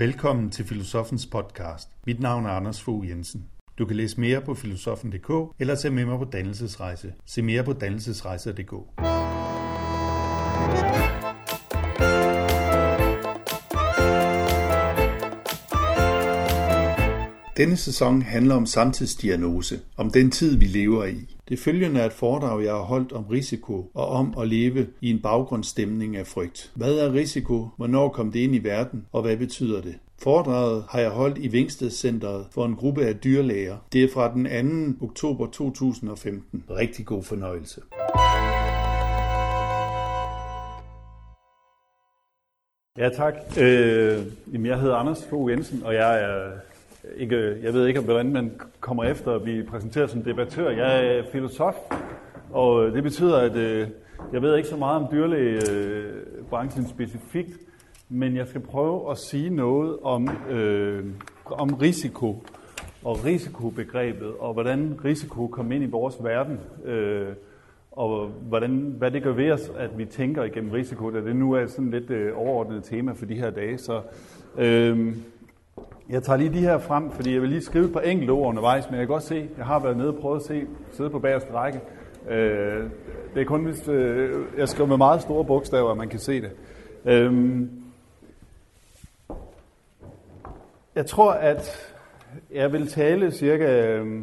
Velkommen til Filosofens podcast. Mit navn er Anders Fogh Jensen. Du kan læse mere på filosofen.dk eller tage med mig på dannelsesrejse. Se mere på dannelsesrejser.dk. Denne sæson handler om samtidsdiagnose, om den tid, vi lever i. Det følgende er et foredrag, jeg har holdt om risiko og om at leve i en baggrundsstemning af frygt. Hvad er risiko? Hvornår kom det ind i verden? Og hvad betyder det? Foredraget har jeg holdt i Vingstedcenteret for en gruppe af dyrlæger. Det er fra den 2. oktober 2015. Rigtig god fornøjelse. Ja, tak. Øh, jamen, jeg hedder Anders Fogh Jensen, og jeg er ikke, jeg ved ikke, hvordan man kommer efter at blive præsenteret som debattør. Jeg er filosof, og det betyder, at øh, jeg ved ikke så meget om dyrlægebranchen specifikt, men jeg skal prøve at sige noget om, øh, om risiko og risikobegrebet, og hvordan risiko kommer ind i vores verden, øh, og hvordan, hvad det gør ved os, at vi tænker igennem risiko, da det nu er sådan lidt øh, overordnet tema for de her dage. Så øh, jeg tager lige de her frem, fordi jeg vil lige skrive et par enkelte ord undervejs, men jeg kan godt se, jeg har været nede og prøvet at se, sidde på bagerste række. Øh, det er kun hvis, øh, jeg skriver med meget store bogstaver, at man kan se det. Øh, jeg tror, at jeg vil tale cirka øh,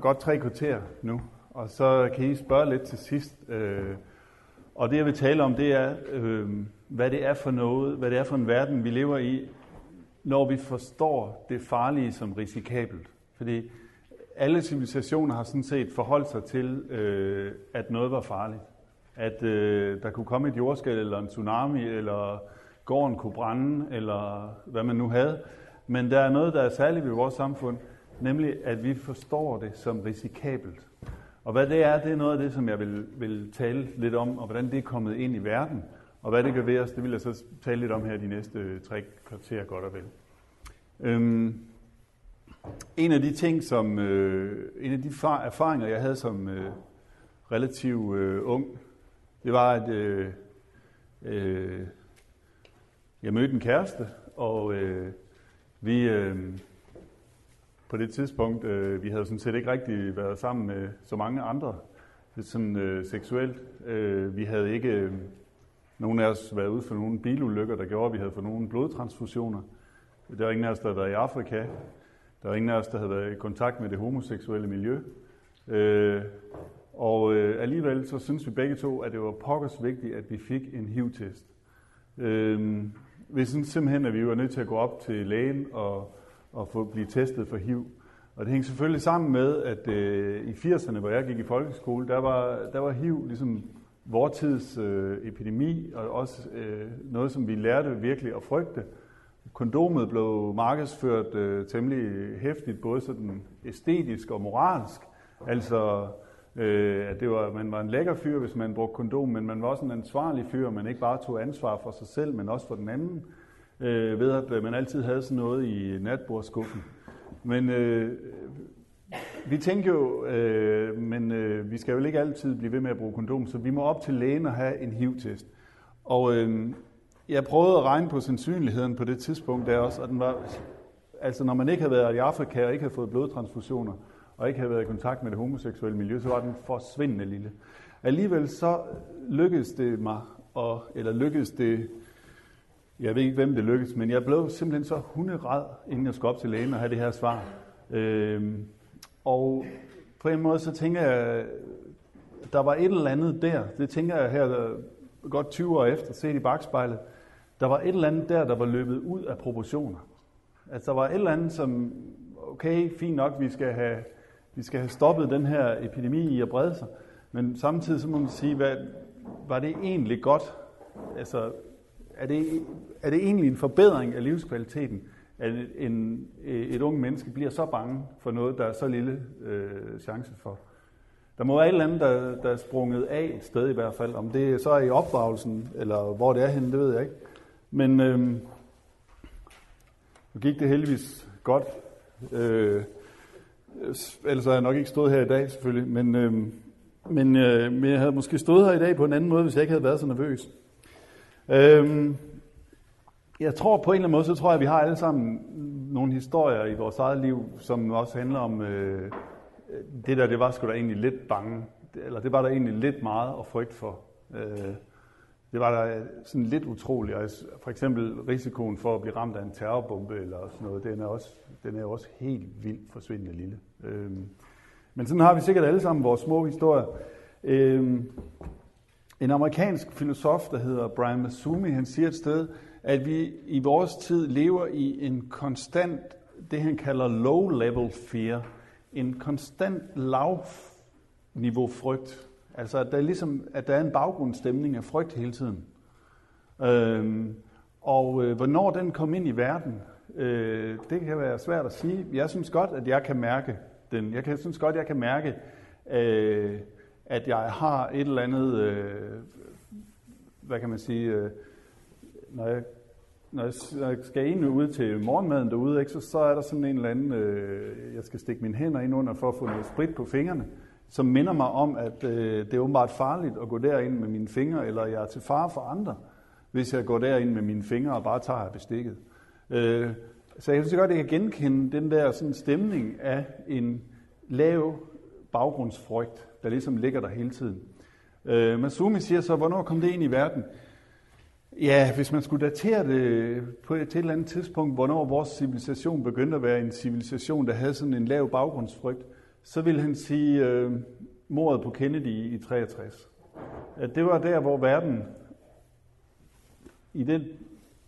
godt tre kvarter nu, og så kan I spørge lidt til sidst. Øh, og det, jeg vil tale om, det er, øh, hvad det er for noget, hvad det er for en verden, vi lever i, når vi forstår det farlige som risikabelt. Fordi alle civilisationer har sådan set forholdt sig til, øh, at noget var farligt. At øh, der kunne komme et jordskæl, eller en tsunami, eller gården kunne brænde, eller hvad man nu havde. Men der er noget, der er særligt ved vores samfund, nemlig at vi forstår det som risikabelt. Og hvad det er, det er noget af det, som jeg vil, vil tale lidt om, og hvordan det er kommet ind i verden. Og hvad det gør ved os, det vil jeg så tale lidt om her de næste tre kvarter godt og vel. Øhm, en af de ting, som øh, en af de erfaringer, jeg havde som øh, relativt øh, ung, det var, at øh, øh, jeg mødte en kæreste, og øh, vi øh, på det tidspunkt, øh, vi havde sådan set ikke rigtig været sammen med så mange andre sådan øh, seksuelt. Øh, vi havde ikke øh, nogen af os været ude for nogle bilulykker, der gjorde, at vi havde fået nogle blodtransfusioner. Der er ingen af os, der har været i Afrika. Der er ingen af os, der havde været i kontakt med det homoseksuelle miljø. Øh, og øh, alligevel så synes vi begge to, at det var pokkers vigtigt, at vi fik en HIV-test. Øh, vi synes simpelthen, at vi var nødt til at gå op til lægen og, og få blive testet for HIV. Og det hænger selvfølgelig sammen med, at øh, i 80'erne, hvor jeg gik i folkeskole, der var, der var HIV ligesom vortids øh, epidemi, og også øh, noget, som vi lærte virkelig at frygte. Kondomet blev markedsført øh, temmelig hæftigt, både sådan æstetisk og moralsk. Altså, øh, at det var, man var en lækker fyr, hvis man brugte kondom, men man var også en ansvarlig fyr, man ikke bare tog ansvar for sig selv, men også for den anden, øh, ved at øh, man altid havde sådan noget i natbordskuffen. Men øh, vi tænker jo, øh, men øh, vi skal jo ikke altid blive ved med at bruge kondom, så vi må op til lægen og have en HIV-test. Og øh, jeg prøvede at regne på sandsynligheden på det tidspunkt der også, og den var, altså når man ikke havde været i Afrika og ikke havde fået blodtransfusioner, og ikke havde været i kontakt med det homoseksuelle miljø, så var den forsvindende lille. Alligevel så lykkedes det mig, og, eller lykkedes det, jeg ved ikke hvem det lykkedes, men jeg blev simpelthen så hunderad, inden jeg skulle op til lægen og have det her svar. Øhm, og på en måde så tænker jeg, der var et eller andet der, det tænker jeg her godt 20 år efter, set i bagspejlet, der var et eller andet der, der var løbet ud af proportioner. Altså der var et eller andet, som, okay, fint nok, vi skal have, vi skal have stoppet den her epidemi i at brede sig, men samtidig så må man sige, hvad, var det egentlig godt? Altså, er det, er det egentlig en forbedring af livskvaliteten, at en, et ung menneske bliver så bange for noget, der er så lille øh, chance for? Der må være et eller andet, der, der er sprunget af et sted i hvert fald. Om det så er i opdragelsen, eller hvor det er henne, det ved jeg ikke. Men øh, nu gik det heldigvis godt. Øh, ellers har jeg nok ikke stået her i dag selvfølgelig. Men, øh, men, øh, men jeg havde måske stået her i dag på en anden måde, hvis jeg ikke havde været så nervøs. Øh, jeg tror på en eller anden måde, så tror jeg, at vi har alle sammen nogle historier i vores eget liv, som også handler om, øh, det der, det var sgu da egentlig lidt bange, eller det var der egentlig lidt meget at frygte for. Øh, det var da øh, sådan lidt utroligt. For eksempel risikoen for at blive ramt af en terrorbombe eller sådan noget, den er også, den er også helt vildt forsvindende lille. Øh, men sådan har vi sikkert alle sammen vores små historier. Øh, en amerikansk filosof, der hedder Brian Masumi, han siger et sted, at vi i vores tid lever i en konstant, det han kalder low-level fear, en konstant lav niveau frygt. Altså at der, er ligesom, at der er en baggrundsstemning af frygt hele tiden. Øhm, og øh, hvornår den kom ind i verden, øh, det kan være svært at sige. Jeg synes godt, at jeg kan mærke den. Jeg kan, synes godt, at jeg kan mærke, øh, at jeg har et eller andet, øh, hvad kan man sige, øh, når jeg når jeg skal ind ud til morgenmaden derude, ikke, så, så er der sådan en eller anden, øh, jeg skal stikke mine hænder ind under for at få noget sprit på fingrene, som minder mig om, at øh, det er åbenbart farligt at gå derind med mine fingre, eller jeg er til fare for andre, hvis jeg går derind med mine fingre og bare tager bestikket. Øh, så jeg synes godt, at jeg kan genkende den der sådan stemning af en lav baggrundsfrygt, der ligesom ligger der hele tiden. Øh, Masumi siger så, hvornår kom det ind i verden? Ja, hvis man skulle datere det på et, til et eller andet tidspunkt, hvornår vores civilisation begyndte at være en civilisation, der havde sådan en lav baggrundsfrygt, så vil han sige øh, mordet på Kennedy i 63. At det var der, hvor verden i den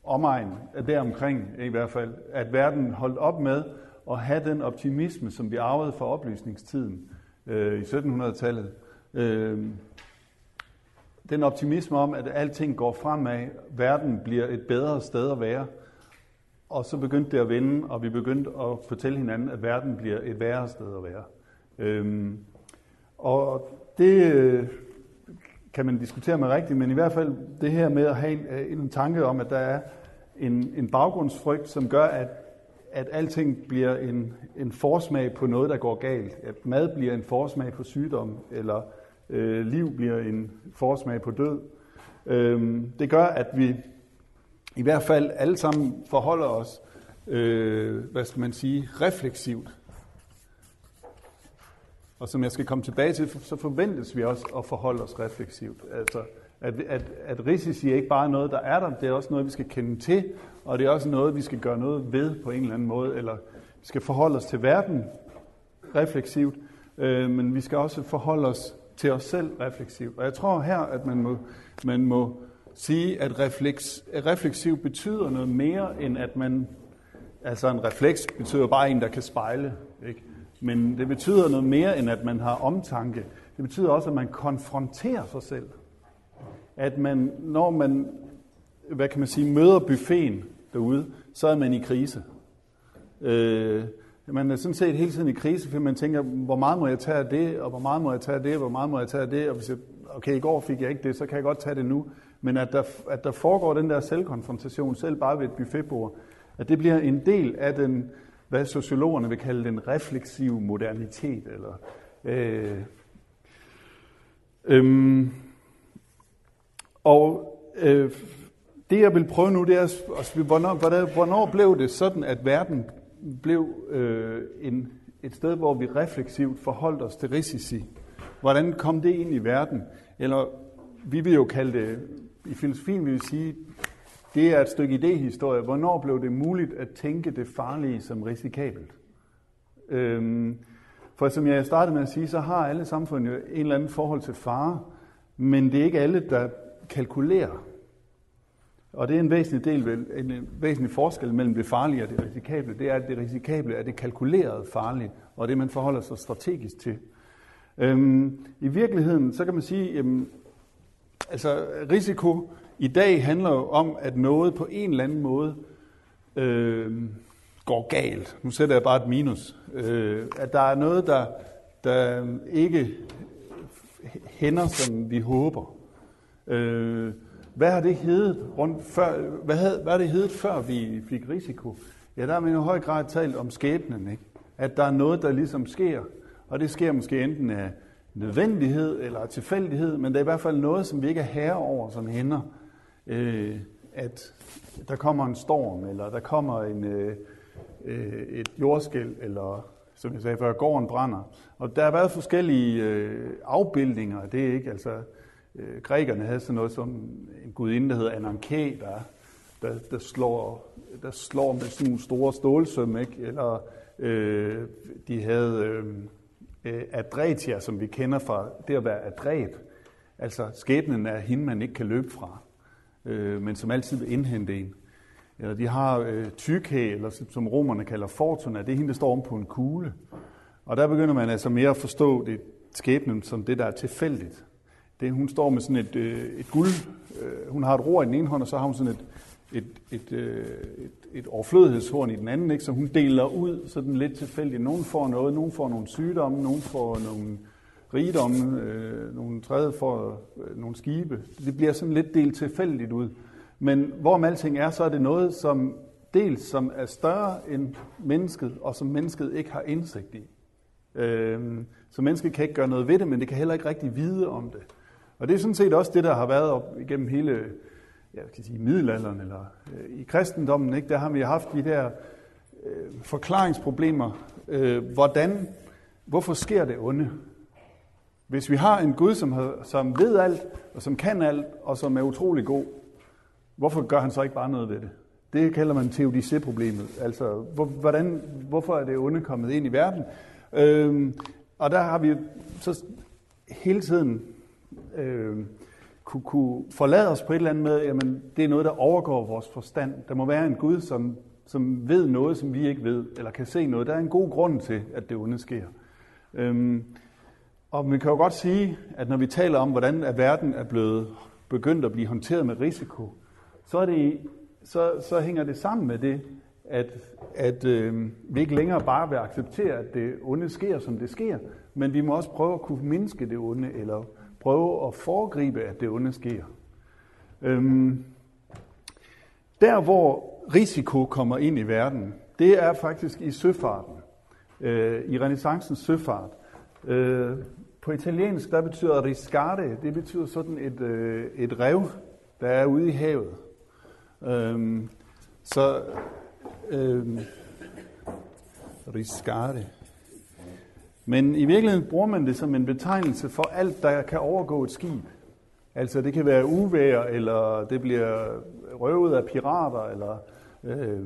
omegn, deromkring i hvert fald, at verden holdt op med at have den optimisme, som vi arvede fra oplysningstiden øh, i 1700-tallet. Øh, den optimisme om, at alting går fremad, verden bliver et bedre sted at være. Og så begyndte det at vende, og vi begyndte at fortælle hinanden, at verden bliver et værre sted at være. Øhm, og det øh, kan man diskutere med rigtigt, men i hvert fald det her med at have en, øh, en tanke om, at der er en, en baggrundsfrygt, som gør, at, at alting bliver en, en forsmag på noget, der går galt. At mad bliver en forsmag på sygdom, eller øh, liv bliver en forsmag på død. Øhm, det gør, at vi i hvert fald alle sammen forholder os, øh, hvad skal man sige, refleksivt. Og som jeg skal komme tilbage til, så forventes vi også at forholde os refleksivt. Altså, at, at, at risici er ikke bare noget, der er der, det er også noget, vi skal kende til, og det er også noget, vi skal gøre noget ved på en eller anden måde, eller vi skal forholde os til verden refleksivt, øh, men vi skal også forholde os til os selv refleksivt. Og jeg tror her, at man må, man må sige, at refleks, refleksiv betyder noget mere, end at man... Altså en refleks betyder bare en, der kan spejle. Ikke? Men det betyder noget mere, end at man har omtanke. Det betyder også, at man konfronterer sig selv. At man, når man, hvad kan man sige, møder buffeten derude, så er man i krise. Øh, man er sådan set hele tiden i krise, fordi man tænker, hvor meget må jeg tage af det, og hvor meget må jeg tage af det, og hvor meget må jeg tage af det, og hvis jeg, okay, i går fik jeg ikke det, så kan jeg godt tage det nu. Men at der, at der foregår den der selvkonfrontation, selv bare ved et buffetbord, at det bliver en del af den, hvad sociologerne vil kalde den refleksive modernitet, eller øh, øhm, og øh, det jeg vil prøve nu, det er, hvornår, hvornår blev det sådan, at verden blev øh, en, et sted, hvor vi refleksivt forholdt os til risici. Hvordan kom det ind i verden? Eller vi vil jo kalde det, i filosofien vil vi sige, det er et stykke idehistorie. Hvornår blev det muligt at tænke det farlige som risikabelt? Øhm, for som jeg startede med at sige, så har alle samfund jo en eller anden forhold til fare, men det er ikke alle, der kalkulerer og det er en væsentlig, del, en væsentlig forskel mellem det farlige og det risikable. Det er, at det risikable er det kalkulerede farlige, og det man forholder sig strategisk til. Øhm, I virkeligheden, så kan man sige, jamen, altså risiko i dag handler jo om, at noget på en eller anden måde øh, går galt. Nu sætter jeg bare et minus. Øh, at der er noget, der, der ikke hænder, som vi håber. Øh, hvad har det heddet rundt før, hvad, havde, hvad har det heddet før vi fik risiko? Ja, der har man i høj grad talt om skæbnen, ikke? At der er noget, der ligesom sker, og det sker måske enten af nødvendighed eller tilfældighed, men det er i hvert fald noget, som vi ikke er herre over, som hænder. Øh, at der kommer en storm, eller der kommer en, øh, øh, et jordskæld, eller som jeg sagde før, gården brænder. Og der har været forskellige øh, afbildninger af det, ikke? Altså, øh, grækerne havde sådan noget som en gudinde, der hedder Ananke, der, der, der, slår, der slår med sådan nogle store stålsøm, ikke? Eller øh, de havde øh, øh, Adretia, som vi kender fra det at være adret. Altså skæbnen er hende, man ikke kan løbe fra, øh, men som altid vil indhente en. Eller de har øh, Tyche, eller som romerne kalder Fortuna, det er hende, der står om på en kugle. Og der begynder man altså mere at forstå det skæbnen som det, der er tilfældigt. Det, hun står med sådan et, øh, et guld, øh, hun har et ror i den ene hånd, og så har hun sådan et, et, et, øh, et, et overflødighedshorn i den anden, ikke? så hun deler ud sådan lidt tilfældigt. Nogen får noget, nogen får nogle sygdomme, nogen får nogle rigdomme, øh, nogle tredje får øh, nogle skibe. Det bliver sådan lidt delt tilfældigt ud. Men hvorom alting er, så er det noget, som dels som er større end mennesket, og som mennesket ikke har indsigt i. Øh, så mennesket kan ikke gøre noget ved det, men det kan heller ikke rigtig vide om det. Og det er sådan set også det, der har været op igennem hele jeg kan sige, middelalderen eller øh, i kristendommen. Ikke? Der har vi haft de der øh, forklaringsproblemer. Øh, hvordan, hvorfor sker det onde? Hvis vi har en Gud, som, har, som ved alt, og som kan alt, og som er utrolig god, hvorfor gør han så ikke bare noget ved det? Det kalder man teodicé-problemet. Altså, hvor, hvordan, hvorfor er det onde kommet ind i verden? Øhm, og der har vi så hele tiden øh, kunne, kunne forlade os på et eller andet med, jamen det er noget, der overgår vores forstand. Der må være en Gud, som, som ved noget, som vi ikke ved, eller kan se noget. Der er en god grund til, at det onde sker. Øhm, og vi kan jo godt sige, at når vi taler om, hvordan at verden er blevet begyndt at blive håndteret med risiko, så, er det, så, så hænger det sammen med det, at, at øh, vi ikke længere bare vil acceptere, at det onde sker, som det sker, men vi må også prøve at kunne mindske det onde, eller prøve at foregribe, at det onde sker. Øhm, der, hvor risiko kommer ind i verden, det er faktisk i søfarten, øh, i renaissancens søfart. Øh, på italiensk, der betyder riscare, det betyder sådan et, øh, et rev, der er ude i havet. Øhm, så øhm, riscare. Men i virkeligheden bruger man det som en betegnelse for alt, der kan overgå et skib. Altså det kan være uvær, eller det bliver røvet af pirater, eller øh,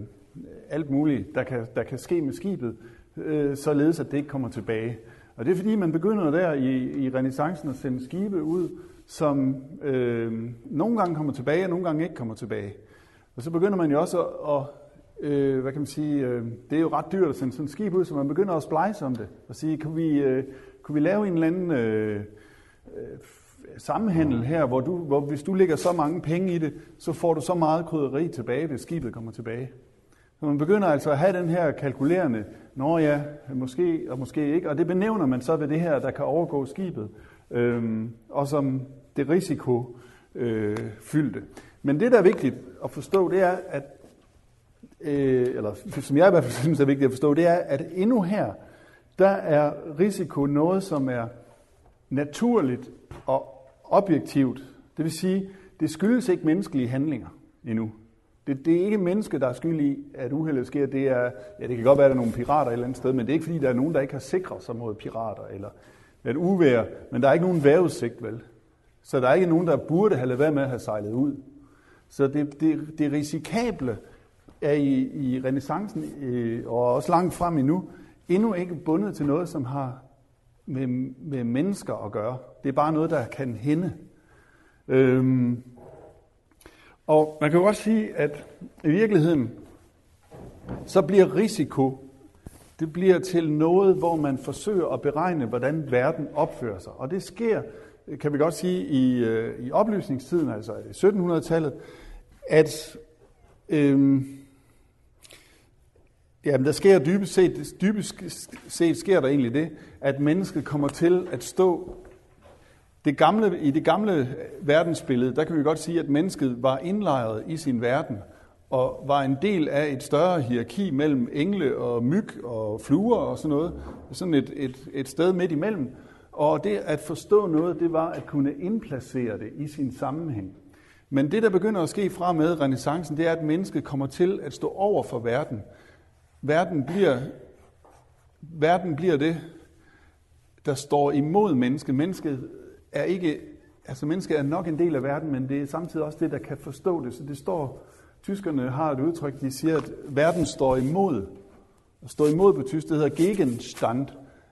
alt muligt, der kan, der kan ske med skibet, øh, således at det ikke kommer tilbage. Og det er fordi, man begynder der i, i renaissancen at sende skibe ud, som øh, nogle gange kommer tilbage, og nogle gange ikke kommer tilbage. Og så begynder man jo også at, at øh, hvad kan man sige, øh, det er jo ret dyrt at sende sådan et skib ud, så man begynder at splice om det, og sige, kan vi, øh, kunne vi lave en eller anden øh, øh, sammenhandel her, hvor, du, hvor hvis du lægger så mange penge i det, så får du så meget krydderi tilbage, hvis skibet kommer tilbage. Så man begynder altså at have den her kalkulerende, når ja, måske og måske ikke, og det benævner man så ved det her, der kan overgå skibet, øh, og som det risiko øh, fyldte. Men det, der er vigtigt at forstå, det er, at øh, eller som jeg i hvert fald synes er vigtigt at forstå, det er, at endnu her, der er risiko noget, som er naturligt og objektivt. Det vil sige, det skyldes ikke menneskelige handlinger endnu. Det, det er ikke mennesket, der er skyld i, at uheldet sker. Det, er, ja, det kan godt være, at der er nogle pirater et eller andet sted, men det er ikke fordi, der er nogen, der ikke har sikret sig mod pirater eller et uvær. Men der er ikke nogen vejrudsigt, vel? Så der er ikke nogen, der burde have lavet være med at have sejlet ud. Så det, det, det risikable er i, i renaissancen øh, og også langt frem endnu, endnu ikke bundet til noget, som har med, med mennesker at gøre. Det er bare noget, der kan hende. Øhm, og man kan jo også sige, at i virkeligheden, så bliver risiko, det bliver til noget, hvor man forsøger at beregne, hvordan verden opfører sig. Og det sker, kan vi godt sige, i, øh, i oplysningstiden, altså i 1700-tallet, at øhm, Jamen, der sker dybest set, dybest set sker der egentlig det, at mennesket kommer til at stå det gamle, i det gamle verdensbillede, der kan vi godt sige, at mennesket var indlejret i sin verden og var en del af et større hierarki mellem engle og myg og fluer og sådan noget. Sådan et, et, et sted midt imellem. Og det at forstå noget, det var at kunne indplacere det i sin sammenhæng. Men det, der begynder at ske fra med renaissancen, det er, at mennesket kommer til at stå over for verden. Verden bliver, verden bliver det, der står imod mennesket. Mennesket er ikke, altså mennesket er nok en del af verden, men det er samtidig også det, der kan forstå det. Så det står, tyskerne har et udtryk, de siger, at verden står imod. At stå imod på tysk, det hedder Gegenstand.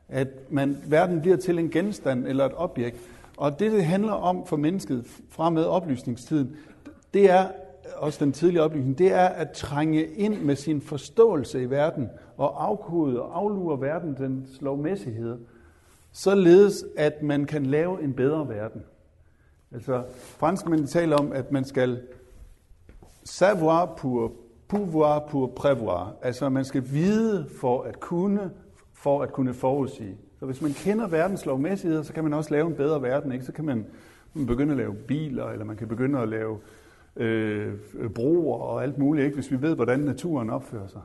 At man, verden bliver til en genstand eller et objekt. Og det, det handler om for mennesket fra med oplysningstiden, det er også den tidlige oplysning, det er at trænge ind med sin forståelse i verden og afkode og aflure verden dens lovmæssighed, således at man kan lave en bedre verden. Altså, franskmændene taler om, at man skal savoir pour pouvoir pour prévoir. Altså, man skal vide for at kunne, for at kunne forudsige. Så hvis man kender verdens lovmæssigheder, så kan man også lave en bedre verden. Ikke? Så kan man, man begynde at lave biler, eller man kan begynde at lave øh, øh, broer og alt muligt, ikke? hvis vi ved, hvordan naturen opfører sig.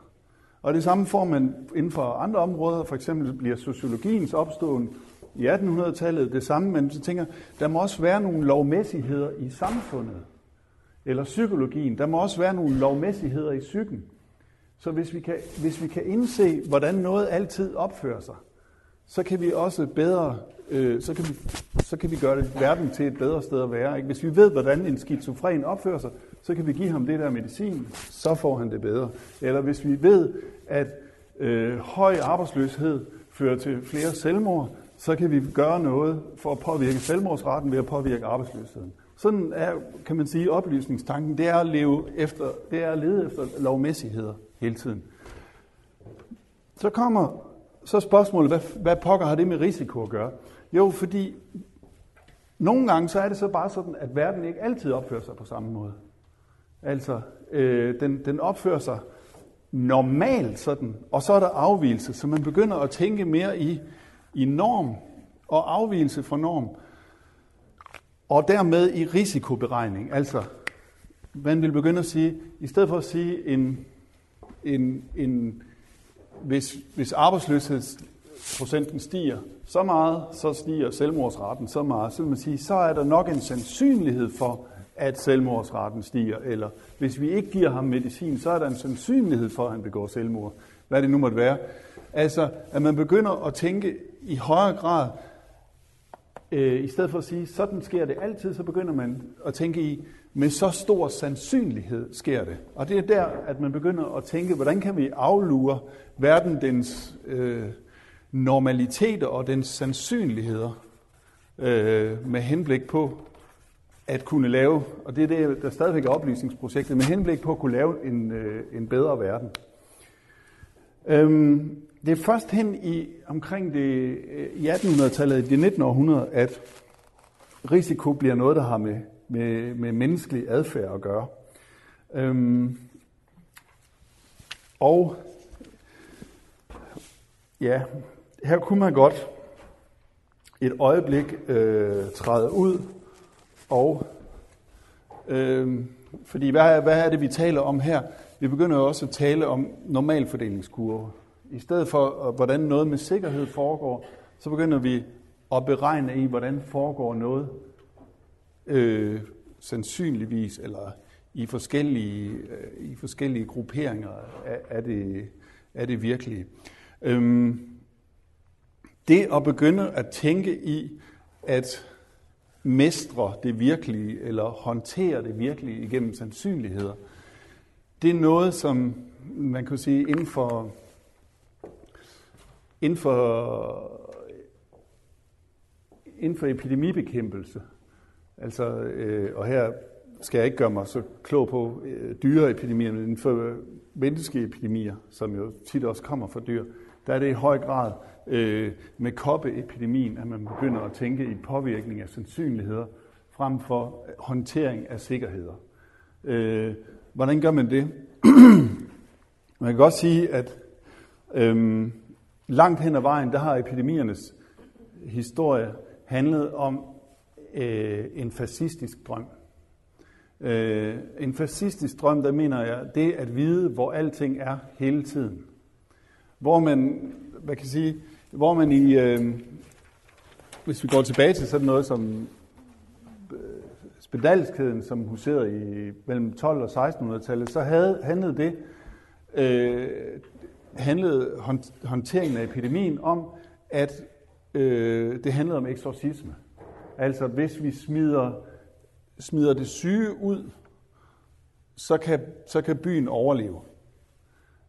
Og det samme får man inden for andre områder. For eksempel bliver sociologiens opståen i 1800-tallet det samme, men så tænker der må også være nogle lovmæssigheder i samfundet. Eller psykologien, der må også være nogle lovmæssigheder i psyken. Så hvis vi kan, hvis vi kan indse, hvordan noget altid opfører sig, så kan vi også bedre, øh, så, kan vi, så kan vi gøre det, verden til et bedre sted at være. Ikke? Hvis vi ved, hvordan en skizofren opfører sig, så kan vi give ham det der medicin, så får han det bedre. Eller hvis vi ved, at øh, høj arbejdsløshed fører til flere selvmord, så kan vi gøre noget for at påvirke selvmordsretten ved at påvirke arbejdsløsheden. Sådan er, kan man sige, oplysningstanken, det er at leve efter, det er at lede efter lovmæssigheder hele tiden. Så kommer så spørgsmålet, hvad, hvad pokker har det med risiko at gøre? Jo, fordi nogle gange så er det så bare sådan, at verden ikke altid opfører sig på samme måde. Altså, øh, den, den opfører sig normalt sådan, og så er der afvielse, så man begynder at tænke mere i, i norm og afvielse fra norm, og dermed i risikoberegning. Altså, man vil begynde at sige, i stedet for at sige en, en, en hvis, hvis arbejdsløshedsprocenten stiger så meget, så stiger selvmordsraten så meget, så vil man sige, så er der nok en sandsynlighed for, at selvmordsraten stiger. Eller hvis vi ikke giver ham medicin, så er der en sandsynlighed for, at han begår selvmord. Hvad det nu måtte være. Altså, at man begynder at tænke i højere grad, øh, i stedet for at sige, sådan sker det altid, så begynder man at tænke i, med så stor sandsynlighed sker det. Og det er der, at man begynder at tænke, hvordan kan vi aflure verden dens øh, normaliteter og dens sandsynligheder øh, med henblik på at kunne lave, og det er det, der stadigvæk er oplysningsprojektet, med henblik på at kunne lave en, øh, en bedre verden. Øhm, det er først hen i omkring det, øh, i 1800-tallet, i det 19. århundrede, at risiko bliver noget, der har med, med, med menneskelig adfærd at gøre. Øhm, og ja, her kunne man godt et øjeblik øh, træde ud og øh, fordi hvad, hvad er det, vi taler om her? Vi begynder jo også at tale om normalfordelingskurver. I stedet for, øh, hvordan noget med sikkerhed foregår, så begynder vi at beregne i, hvordan foregår noget øh, sandsynligvis, eller i forskellige, øh, i forskellige grupperinger er, er, det, er det virkelige. Øhm, det at begynde at tænke i, at mestre det virkelige, eller håndtere det virkelige igennem sandsynligheder, det er noget, som man kan sige inden for, inden for, inden for epidemibekæmpelse, altså, øh, og her skal jeg ikke gøre mig så klog på øh, dyreepidemier, men inden for menneskeepidemier, som jo tit også kommer fra dyr, der er det i høj grad øh, med koppeepidemien, at man begynder at tænke i påvirkning af sandsynligheder frem for håndtering af sikkerheder. Øh, hvordan gør man det? man kan godt sige, at øh, langt hen ad vejen, der har epidemiernes historie handlet om øh, en fascistisk drøm. Øh, en fascistisk drøm, der mener jeg, det at vide, hvor alting er hele tiden. Hvor man, hvad kan jeg sige, hvor man i, øh, hvis vi går tilbage til sådan noget som øh, spedalskheden, som huserede i mellem 12 og 1600-tallet, så havde, handlede det øh, handlede håndteringen af epidemien om, at øh, det handlede om eksorcisme. Altså hvis vi smider, smider det syge ud, så kan, så kan byen overleve.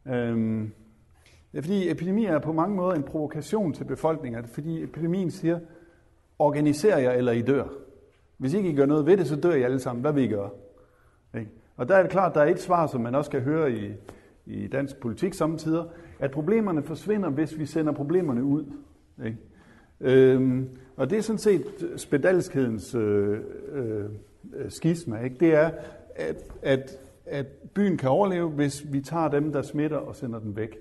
Øhm, det er fordi epidemier er på mange måder en provokation til befolkningen, fordi epidemien siger, organiser jer eller I dør. Hvis ikke I gør noget ved det, så dør I alle sammen. Hvad vil I gøre? Ikke? Og der er det klart, der er et svar, som man også kan høre i, i dansk politik samtidig, at problemerne forsvinder, hvis vi sender problemerne ud. Ikke? Øhm, og det er sådan set spedalskhedens øh, øh, skisma. Ikke? Det er, at, at, at byen kan overleve, hvis vi tager dem, der smitter, og sender dem væk.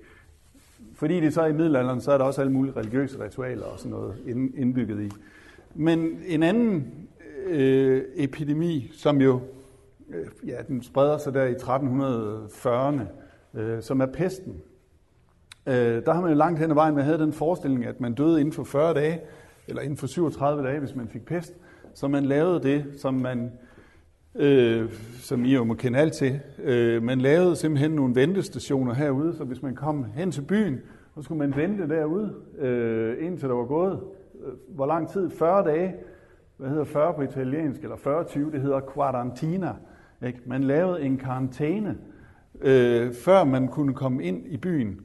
Fordi det så er i middelalderen, så er der også alle mulige religiøse ritualer og sådan noget indbygget i. Men en anden øh, epidemi, som jo øh, ja, den spreder sig der i 1340'erne, øh, som er pesten. Øh, der har man jo langt hen ad vejen, man havde den forestilling, at man døde inden for 40 dage, eller inden for 37 dage, hvis man fik pest. Så man lavede det, som man, øh, som I jo må kende alt til, øh, man lavede simpelthen nogle ventestationer herude, så hvis man kom hen til byen, så skulle man vente derude, øh, indtil der var gået, øh, hvor lang tid? 40 dage. Hvad hedder 40 på italiensk, eller 40-20, det hedder quarantina. Ikke? Man lavede en karantæne, øh, før man kunne komme ind i byen.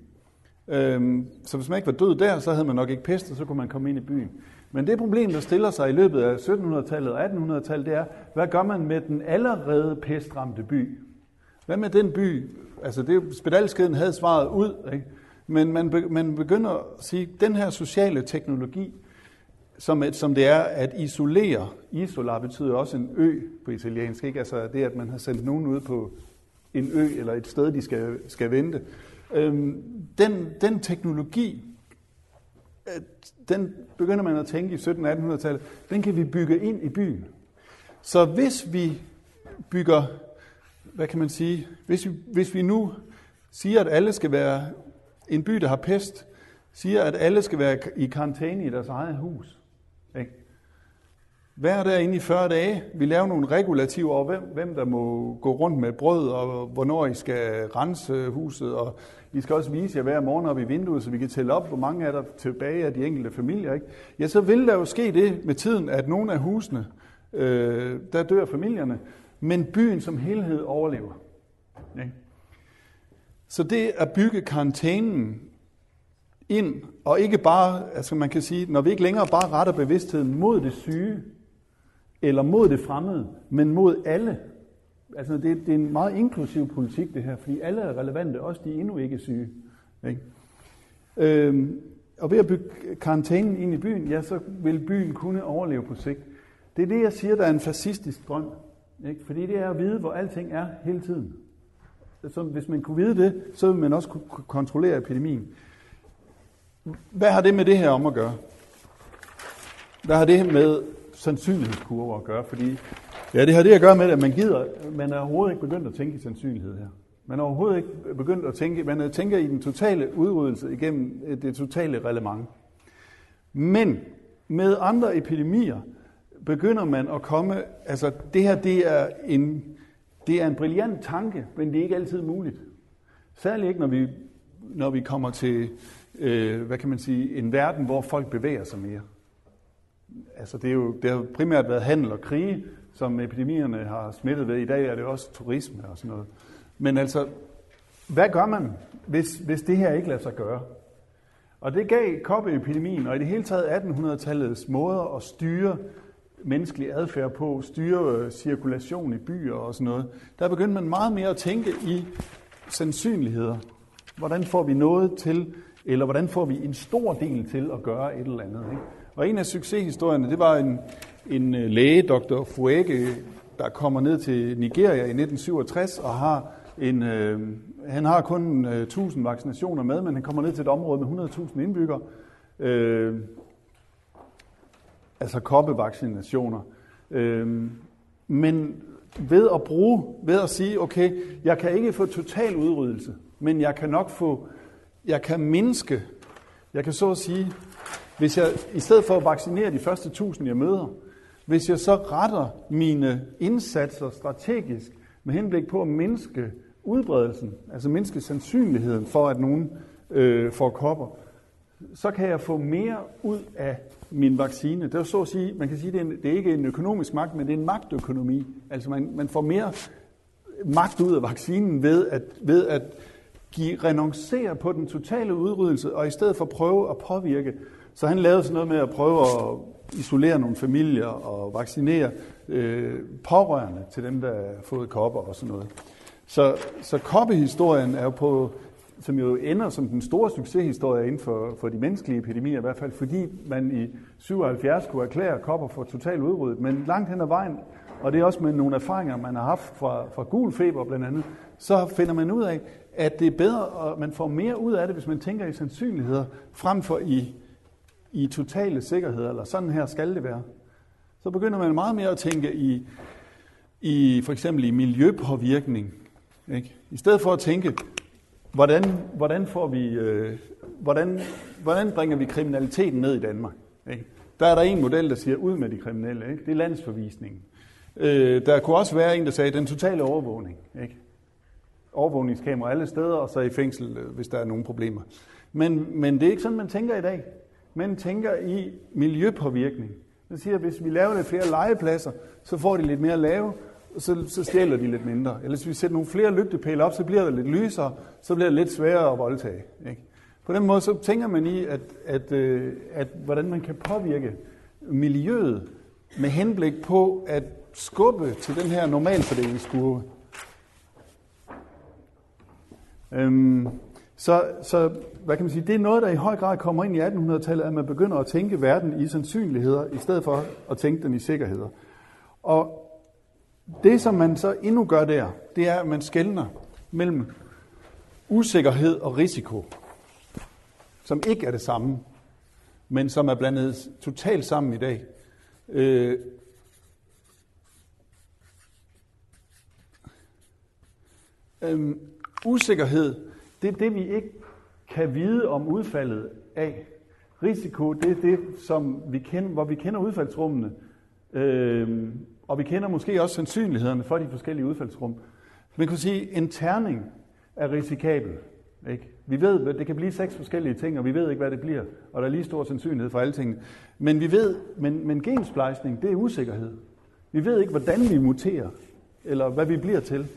Øhm, så hvis man ikke var død der, så havde man nok ikke pest, og så kunne man komme ind i byen. Men det problem, der stiller sig i løbet af 1700-tallet og 1800-tallet, det er, hvad gør man med den allerede pestramte by? Hvad med den by? Altså, det, spedalskeden havde svaret ud, ikke? men man, be, man begynder at sige, at den her sociale teknologi, som, et, som det er at isolere, isola betyder også en ø på italiensk, ikke? altså det, at man har sendt nogen ud på en ø eller et sted, de skal, skal vente. Øhm, den, den teknologi, øh, den begynder man at tænke i 1700-1800-tallet, den kan vi bygge ind i byen. Så hvis vi bygger, hvad kan man sige, hvis vi, hvis vi nu siger, at alle skal være, en by, der har pest, siger, at alle skal være i karantæne i deres eget hus. Ikke? Hver dag inde i 40 dage, vi laver nogle regulativer over, hvem, hvem der må gå rundt med brød, og hvornår I skal rense huset, og vi skal også vise jer hver morgen op i vinduet, så vi kan tælle op, hvor mange er der tilbage af de enkelte familier. Ikke? Ja, så vil der jo ske det med tiden, at nogle af husene, øh, der dør familierne, men byen som helhed overlever. Ikke? Så det at bygge karantænen ind, og ikke bare, altså man kan sige, når vi ikke længere bare retter bevidstheden mod det syge, eller mod det fremmede, men mod alle. Altså det, det er en meget inklusiv politik det her, fordi alle er relevante, også de endnu ikke syge. Ikke? Øhm, og ved at bygge karantænen ind i byen, ja, så vil byen kunne overleve på sigt. Det er det, jeg siger, der er en fascistisk drøm. Ikke? Fordi det er at vide, hvor alting er hele tiden. Så hvis man kunne vide det, så ville man også kunne kontrollere epidemien. Hvad har det med det her om at gøre? Hvad har det med sandsynlighedskurve at gøre? Fordi ja, det har det at gøre med, at man gider, man er overhovedet ikke begyndt at tænke i sandsynlighed her. Man er overhovedet ikke begyndt at tænke, man øh, tænker i den totale udryddelse igennem øh, det totale relevant. Men med andre epidemier begynder man at komme, altså det her det er en, det er en brilliant tanke, men det er ikke altid muligt. Særligt ikke, når vi, når vi kommer til øh, hvad kan man sige, en verden, hvor folk bevæger sig mere. Altså det, er jo, det har primært været handel og krige, som epidemierne har smittet ved. I dag er det også turisme og sådan noget. Men altså, hvad gør man, hvis, hvis det her ikke lader sig gøre? Og det gav koppeepidemien, og i det hele taget 1800-tallets måder at styre menneskelig adfærd på, styre øh, cirkulation i byer og sådan noget, der begyndte man meget mere at tænke i sandsynligheder. Hvordan får vi noget til eller hvordan får vi en stor del til at gøre et eller andet. Ikke? Og en af succeshistorierne, det var en, en øh, læge, dr. Fuege, der kommer ned til Nigeria i 1967 og har en, øh, han har kun øh, 1000 vaccinationer med, men han kommer ned til et område med 100.000 indbyggere. Øh, altså koppevaccinationer. Øh, men ved at bruge, ved at sige, okay, jeg kan ikke få total udryddelse, men jeg kan nok få jeg kan mindske, jeg kan så at sige, hvis jeg i stedet for at vaccinere de første tusind, jeg møder, hvis jeg så retter mine indsatser strategisk med henblik på at mindske udbredelsen, altså mindske sandsynligheden for, at nogen øh, får kopper, så kan jeg få mere ud af min vaccine. Det er så at sige, man kan sige, det det er ikke en økonomisk magt, men det er en magtøkonomi. Altså man, man får mere magt ud af vaccinen ved at, ved at give, renoncere på den totale udryddelse, og i stedet for prøve at påvirke. Så han lavede sådan noget med at prøve at isolere nogle familier og vaccinere øh, pårørende til dem, der har fået kopper og sådan noget. Så, så koppehistorien er jo på, som jo ender som den store succeshistorie inden for, for de menneskelige epidemier i hvert fald, fordi man i 77 kunne erklære kopper for totalt udryddet, men langt hen ad vejen, og det er også med nogle erfaringer, man har haft fra, fra gul feber blandt andet, så finder man ud af, at det er bedre, og man får mere ud af det, hvis man tænker i sandsynligheder, frem for i, i totale sikkerhed, eller sådan her skal det være. Så begynder man meget mere at tænke i, i for eksempel i miljøpåvirkning. Ikke? I stedet for at tænke, hvordan, hvordan, får vi, øh, hvordan, hvordan bringer vi kriminaliteten ned i Danmark? Ikke? Der er der en model, der siger, ud med de kriminelle. Ikke? Det er landsforvisningen. Øh, der kunne også være en, der sagde, den totale overvågning. Ikke? Overvågningskamera alle steder, og så i fængsel, øh, hvis der er nogle problemer. Men, men det er ikke sådan, man tænker i dag men tænker i miljøpåvirkning. Man siger, at hvis vi laver lidt flere legepladser, så får de lidt mere lave, så, så stjæler de lidt mindre. Eller hvis vi sætter nogle flere lygtepæle op, så bliver det lidt lysere, så bliver det lidt sværere at voldtage. Ikke? På den måde så tænker man i, at, at, at, at hvordan man kan påvirke miljøet med henblik på at skubbe til den her normalfordelingskurve. Øhm, så, så hvad kan man sige, det er noget, der i høj grad kommer ind i 1800-tallet, at man begynder at tænke verden i sandsynligheder, i stedet for at tænke den i sikkerheder. Og det, som man så endnu gør der, det er, at man skældner mellem usikkerhed og risiko, som ikke er det samme, men som er blandet totalt sammen i dag. Øh, øh, usikkerhed, det er det, vi ikke kan vide om udfaldet af. Risiko, det er det, som vi kender, hvor vi kender udfaldsrummene, øh, og vi kender måske også sandsynlighederne for de forskellige udfaldsrum. Man kan sige, en terning er risikabel. Ikke? Vi ved, at det kan blive seks forskellige ting, og vi ved ikke, hvad det bliver, og der er lige stor sandsynlighed for alle tingene. Men vi ved, men, men gensplejsning, det er usikkerhed. Vi ved ikke, hvordan vi muterer, eller hvad vi bliver til.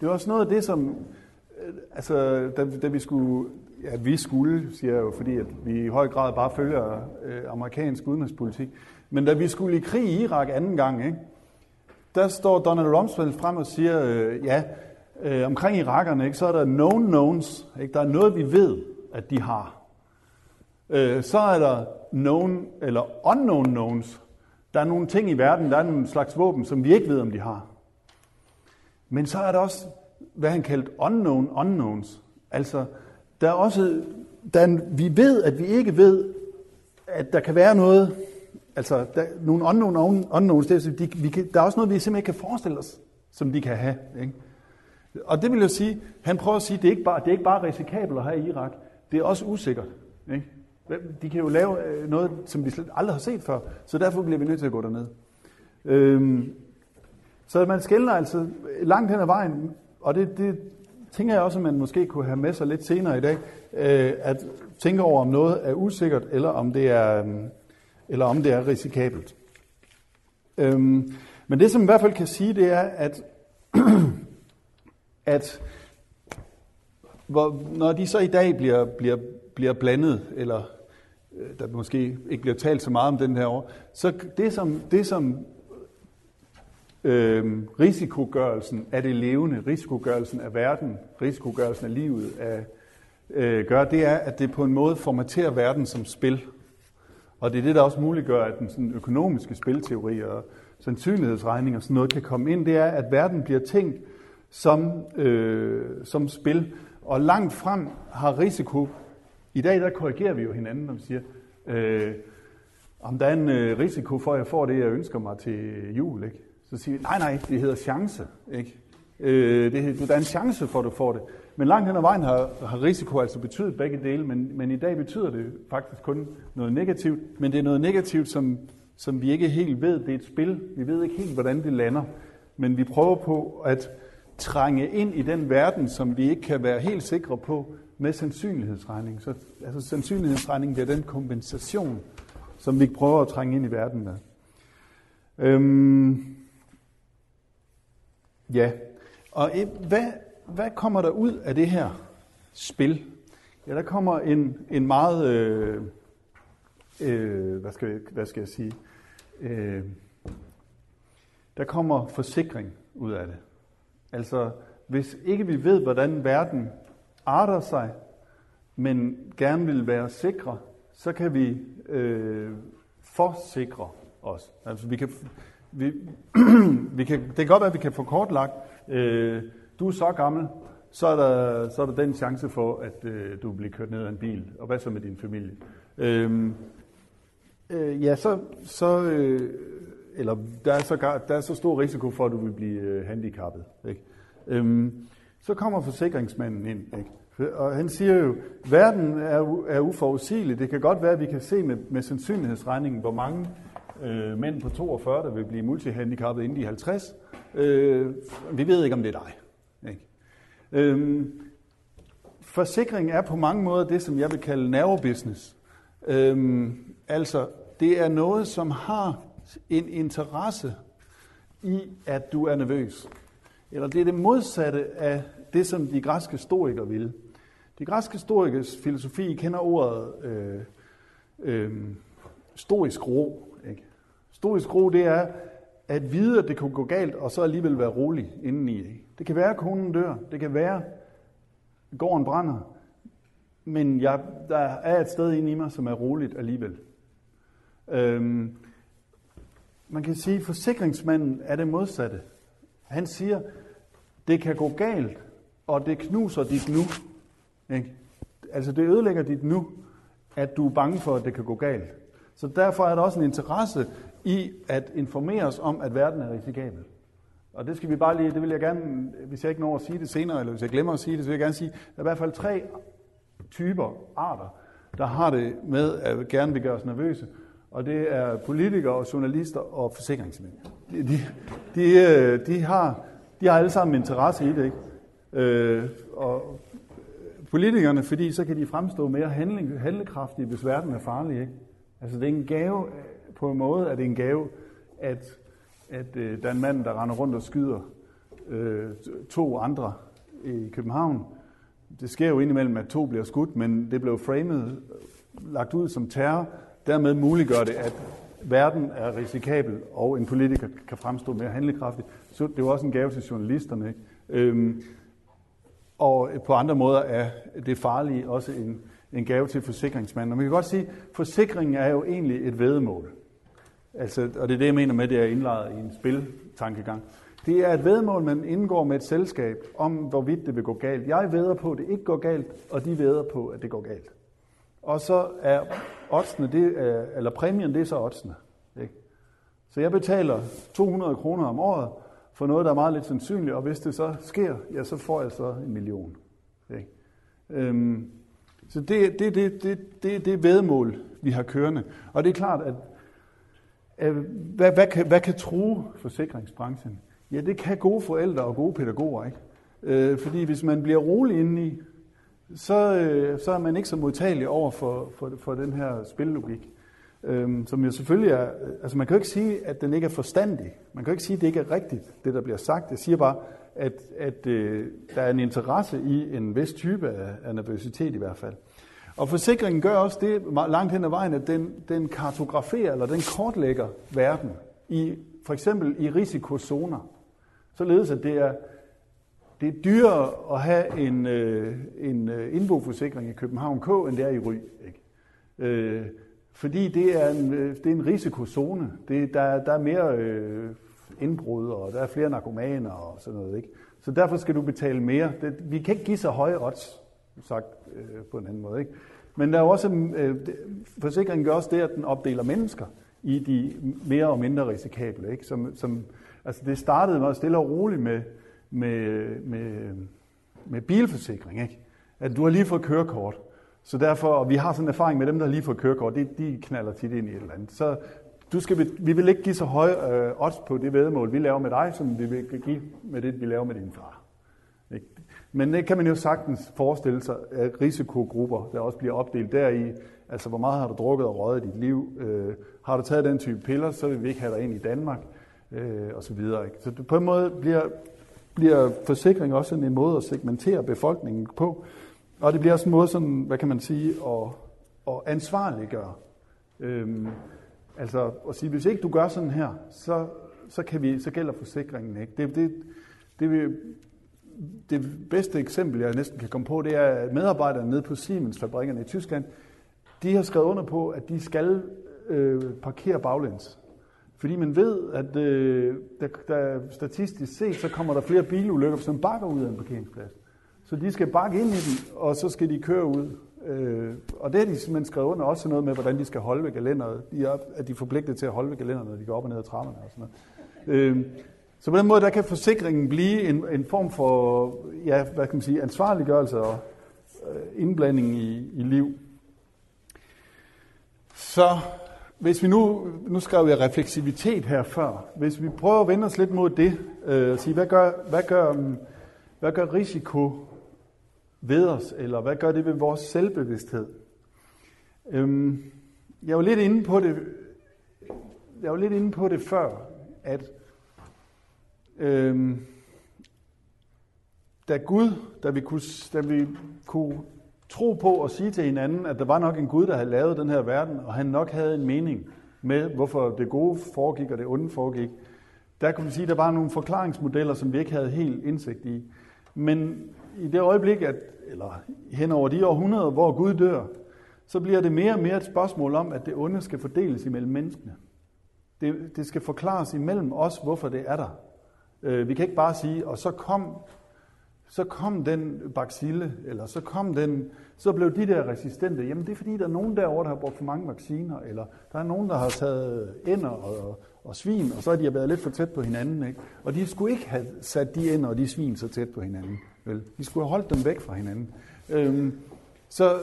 Det er også noget af det, som, altså, da, da vi skulle, ja, vi skulle, siger jeg jo, fordi at vi i høj grad bare følger øh, amerikansk udenrigspolitik, men da vi skulle i krig i Irak anden gang, ikke, der står Donald Rumsfeld frem og siger, øh, ja, øh, omkring irakerne, ikke, så er der known knowns. Ikke? Der er noget, vi ved, at de har. Øh, så er der known, eller unknown knowns. Der er nogle ting i verden, der er nogle slags våben, som vi ikke ved, om de har. Men så er der også, hvad han kaldte unknown unknowns. Altså, der er også, der er, vi ved, at vi ikke ved, at der kan være noget, altså der, nogle unknown unknowns, det er, de, vi kan, der er også noget, vi simpelthen ikke kan forestille os, som de kan have. Ikke? Og det vil jeg sige, han prøver at sige, det er ikke bare, det er ikke bare risikabelt at have i Irak, det er også usikkert. Ikke? De kan jo lave øh, noget, som vi slet aldrig har set før, så derfor bliver vi nødt til at gå derned. Øhm, så man skældner altså langt hen ad vejen, og det, det tænker jeg også, at man måske kunne have med sig lidt senere i dag, øh, at tænke over, om noget er usikkert, eller om det er, øh, eller om det er risikabelt. Øhm, men det, som man i hvert fald kan sige, det er, at at hvor, når de så i dag bliver, bliver, bliver blandet, eller øh, der måske ikke bliver talt så meget om den her år, så det som, det som øh, risikogørelsen af det levende, risikogørelsen af verden, risikogørelsen af livet af, øh, gør, det er, at det på en måde formaterer verden som spil. Og det er det, der også muliggør, at den sådan, økonomiske spilteori og sandsynlighedsregning og sådan noget kan komme ind, det er, at verden bliver tænkt som, øh, som spil. Og langt frem har risiko. I dag der korrigerer vi jo hinanden, når vi siger, øh, om der er en øh, risiko for, at jeg får det, jeg ønsker mig til jul. Ikke? Så siger vi, nej, nej, det hedder chance. Ikke? Øh, det, der er en chance for, at du får det. Men langt hen ad vejen har, har risiko altså betydet begge dele, men, men i dag betyder det faktisk kun noget negativt, men det er noget negativt, som, som vi ikke helt ved. Det er et spil. Vi ved ikke helt, hvordan det lander. Men vi prøver på at trænge ind i den verden, som vi ikke kan være helt sikre på med sandsynlighedsregning. Så altså, sandsynlighedsregning det er den kompensation, som vi prøver at trænge ind i verden med. Øhm, ja, og hvad, hvad kommer der ud af det her spil? Ja, der kommer en, en meget, øh, øh, hvad, skal jeg, hvad skal jeg sige, øh, der kommer forsikring ud af det. Altså, hvis ikke vi ved, hvordan verden arter sig, men gerne vil være sikre, så kan vi øh, forsikre os. Altså, vi kan, vi, vi kan, det kan godt være, at vi kan få kortlagt, øh, du er så gammel, så er der, så er der den chance for, at øh, du bliver kørt ned af en bil. Og hvad så med din familie? Øhm, øh, ja, så, så øh, eller der er, så, der er så stor risiko for, at du vil blive øh, handicappet. Ikke? Øhm, så kommer forsikringsmanden ind. Ikke? Og han siger jo, verden er, er uforudsigelig. Det kan godt være, at vi kan se med, med sandsynlighedsregningen, hvor mange øh, mænd på 42, der vil blive multihandicappet inden de 50. Øh, vi ved ikke, om det er dig. Ikke? Øh, forsikring er på mange måder det, som jeg vil kalde nervebusiness. Øh, altså, det er noget, som har en interesse i, at du er nervøs. Eller det er det modsatte af det, som de græske historikere ville. De græske stoikers filosofi kender ordet øh, øh, stoisk ro. Stoisk ro, det er at vide, at det kunne gå galt, og så alligevel være rolig indeni. Det kan være, at konen dør. Det kan være, at gården brænder. Men jeg, der er et sted inde i mig, som er roligt alligevel. Øhm, man kan sige, at forsikringsmanden er det modsatte. Han siger, det kan gå galt, og det knuser dit nu. Ikke? Altså det ødelægger dit nu, at du er bange for, at det kan gå galt. Så derfor er der også en interesse i at informere os om, at verden er risikabel. Og det skal vi bare lige, det vil jeg gerne, hvis jeg ikke når at sige det senere, eller hvis jeg glemmer at sige det, så vil jeg gerne sige, at der er i hvert fald tre typer, arter, der har det med at gerne vil gøre os nervøse. Og det er politikere og journalister og forsikringsmænd. De, de, de, øh, de, har, de har alle sammen interesse i det. Ikke? Øh, og politikerne, fordi så kan de fremstå mere handling, handlekraftige, hvis verden er farlig. Ikke? Altså det er en gave, på en måde er det en gave, at, at øh, der er en mand, der render rundt og skyder øh, to andre i København. Det sker jo indimellem, at to bliver skudt, men det blev framet, lagt ud som terror. Dermed muliggør det, at verden er risikabel, og en politiker kan fremstå mere handlekraftig. Så det er jo også en gave til journalisterne. Ikke? Øhm, og på andre måder er det farlige også en, en gave til forsikringsmanden. Og man kan godt sige, at forsikringen er jo egentlig et vedemål. Altså, og det er det, jeg mener med, det er indlejret i en spiltankegang. Det er et vedmål, man indgår med et selskab om, hvorvidt det vil gå galt. Jeg veder på, at det ikke går galt, og de veder på, at det går galt. Og så er oddsene, det er, eller præmien, det er så oddsene. Ikke? Så jeg betaler 200 kroner om året for noget, der er meget lidt sandsynligt, og hvis det så sker, ja, så får jeg så en million. Ikke? Øhm, så det er det, det, det, det, det vedmål, vi har kørende. Og det er klart, at Øh, hvad, hvad, kan, hvad kan true forsikringsbranchen? Ja, det kan gode forældre og gode pædagoger, ikke? Øh, fordi hvis man bliver rolig indeni, så, øh, så er man ikke så modtagelig over for, for, for den her spillogik. Øh, som jo selvfølgelig er, altså man kan jo ikke sige, at den ikke er forstandig. Man kan jo ikke sige, at det ikke er rigtigt, det der bliver sagt. Jeg siger bare, at, at øh, der er en interesse i en vis type af, af nervøsitet i hvert fald. Og forsikringen gør også det langt hen ad vejen, at den, den kartograferer eller den kortlægger verden i for eksempel i risikozoner. Således at det er, det er dyrere at have en, øh, en øh, indboforsikring i København K, end det er i Ry. Ikke? Øh, fordi det er en, øh, det er en risikozone. Det, der, der er mere øh, indbrud, og der er flere narkomaner og sådan noget. Ikke? Så derfor skal du betale mere. Det, vi kan ikke give så høje odds sagt øh, på en anden måde. Ikke? Men der er også, øh, forsikringen gør også det, at den opdeler mennesker i de mere og mindre risikable. Ikke? Som, som, altså det startede meget stille og roligt med, med, med, med bilforsikring. Ikke? At du har lige fået kørekort. Så derfor, og vi har sådan en erfaring med dem, der har lige fået kørekort, de, de knaller tit ind i et eller andet. Så du skal, vi vil ikke give så høje øh, odds på det vedmål, vi laver med dig, som vi vil give med det, vi laver med din far. Ikke? Men det kan man jo sagtens forestille sig, at risikogrupper, der også bliver opdelt deri, altså hvor meget har du drukket og røget i dit liv, øh, har du taget den type piller, så vil vi ikke have dig ind i Danmark, øh, og så videre. Ikke? Så på en måde bliver, bliver forsikring også en måde at segmentere befolkningen på, og det bliver også en måde, sådan, hvad kan man sige, at, at ansvarliggøre. Øhm, altså at sige, hvis ikke du gør sådan her, så, så, kan vi, så gælder forsikringen ikke. Det, det, det, vil, det bedste eksempel, jeg næsten kan komme på, det er, at medarbejderne nede på Siemens-fabrikkerne i Tyskland, de har skrevet under på, at de skal øh, parkere baglæns. Fordi man ved, at øh, der, der, statistisk set, så kommer der flere bilulykker, som bakker ud af en parkeringsplads. Så de skal bakke ind i den, og så skal de køre ud. Øh, og det har de simpelthen skrevet under også noget med, hvordan de skal holde ved galenderet. De er, at de er forpligtet til at holde ved galenderet, når de går op og ned ad trapperne og sådan noget. Øh, så på den måde, der kan forsikringen blive en, en form for, ja, hvad kan man sige, ansvarliggørelse og øh, indblanding i, i liv. Så hvis vi nu, nu skrev jeg refleksivitet her før, hvis vi prøver at vende os lidt mod det, øh, og sige, hvad gør, hvad, gør, mm, hvad gør risiko ved os, eller hvad gør det ved vores selvbevidsthed? Øhm, jeg var lidt inde på det, jeg var lidt inde på det før, at øhm, da Gud, da vi, kunne, da vi kunne tro på og sige til hinanden, at der var nok en Gud, der havde lavet den her verden, og han nok havde en mening med, hvorfor det gode foregik og det onde foregik. Der kunne vi sige, at der var nogle forklaringsmodeller, som vi ikke havde helt indsigt i. Men i det øjeblik, at, eller hen over de århundreder, hvor Gud dør, så bliver det mere og mere et spørgsmål om, at det onde skal fordeles imellem menneskene. Det, det skal forklares imellem os, hvorfor det er der. Øh, vi kan ikke bare sige, og så kom så kom den bacille, eller så kom den, så blev de der resistente. Jamen det er fordi, der er nogen derovre, der har brugt for mange vacciner, eller der er nogen, der har taget ender og, og svin, og så har de været lidt for tæt på hinanden. Ikke? Og de skulle ikke have sat de ender og de svin så tæt på hinanden. Vel? De skulle have holdt dem væk fra hinanden. Øhm, så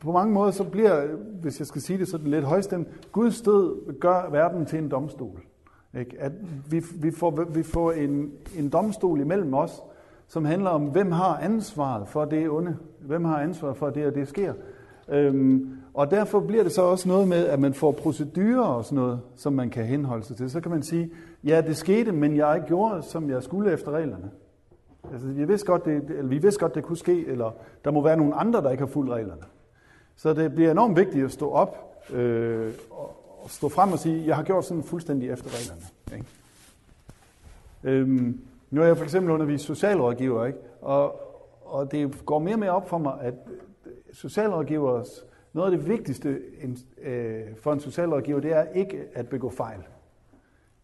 på mange måder, så bliver, hvis jeg skal sige det sådan lidt højstemt, Guds død gør verden til en domstol. Ikke? At vi, vi får, vi får en, en domstol imellem os, som handler om, hvem har ansvaret for det onde? Hvem har ansvaret for det, og det sker? Øhm, og derfor bliver det så også noget med, at man får procedurer og sådan noget, som man kan henholde sig til. Så kan man sige, ja, det skete, men jeg gjorde, som jeg skulle efter reglerne. Altså, vi vidste godt, det, eller vi vidste godt, det kunne ske, eller der må være nogle andre, der ikke har fulgt reglerne. Så det bliver enormt vigtigt at stå op øh, og stå frem og sige, jeg har gjort sådan fuldstændig efter reglerne. Ikke? Øhm, nu er jeg for eksempel undervist socialrådgiver, ikke? Og, og det går mere og mere op for mig, at socialrådgivers, noget af det vigtigste øh, for en socialrådgiver, det er ikke at begå fejl.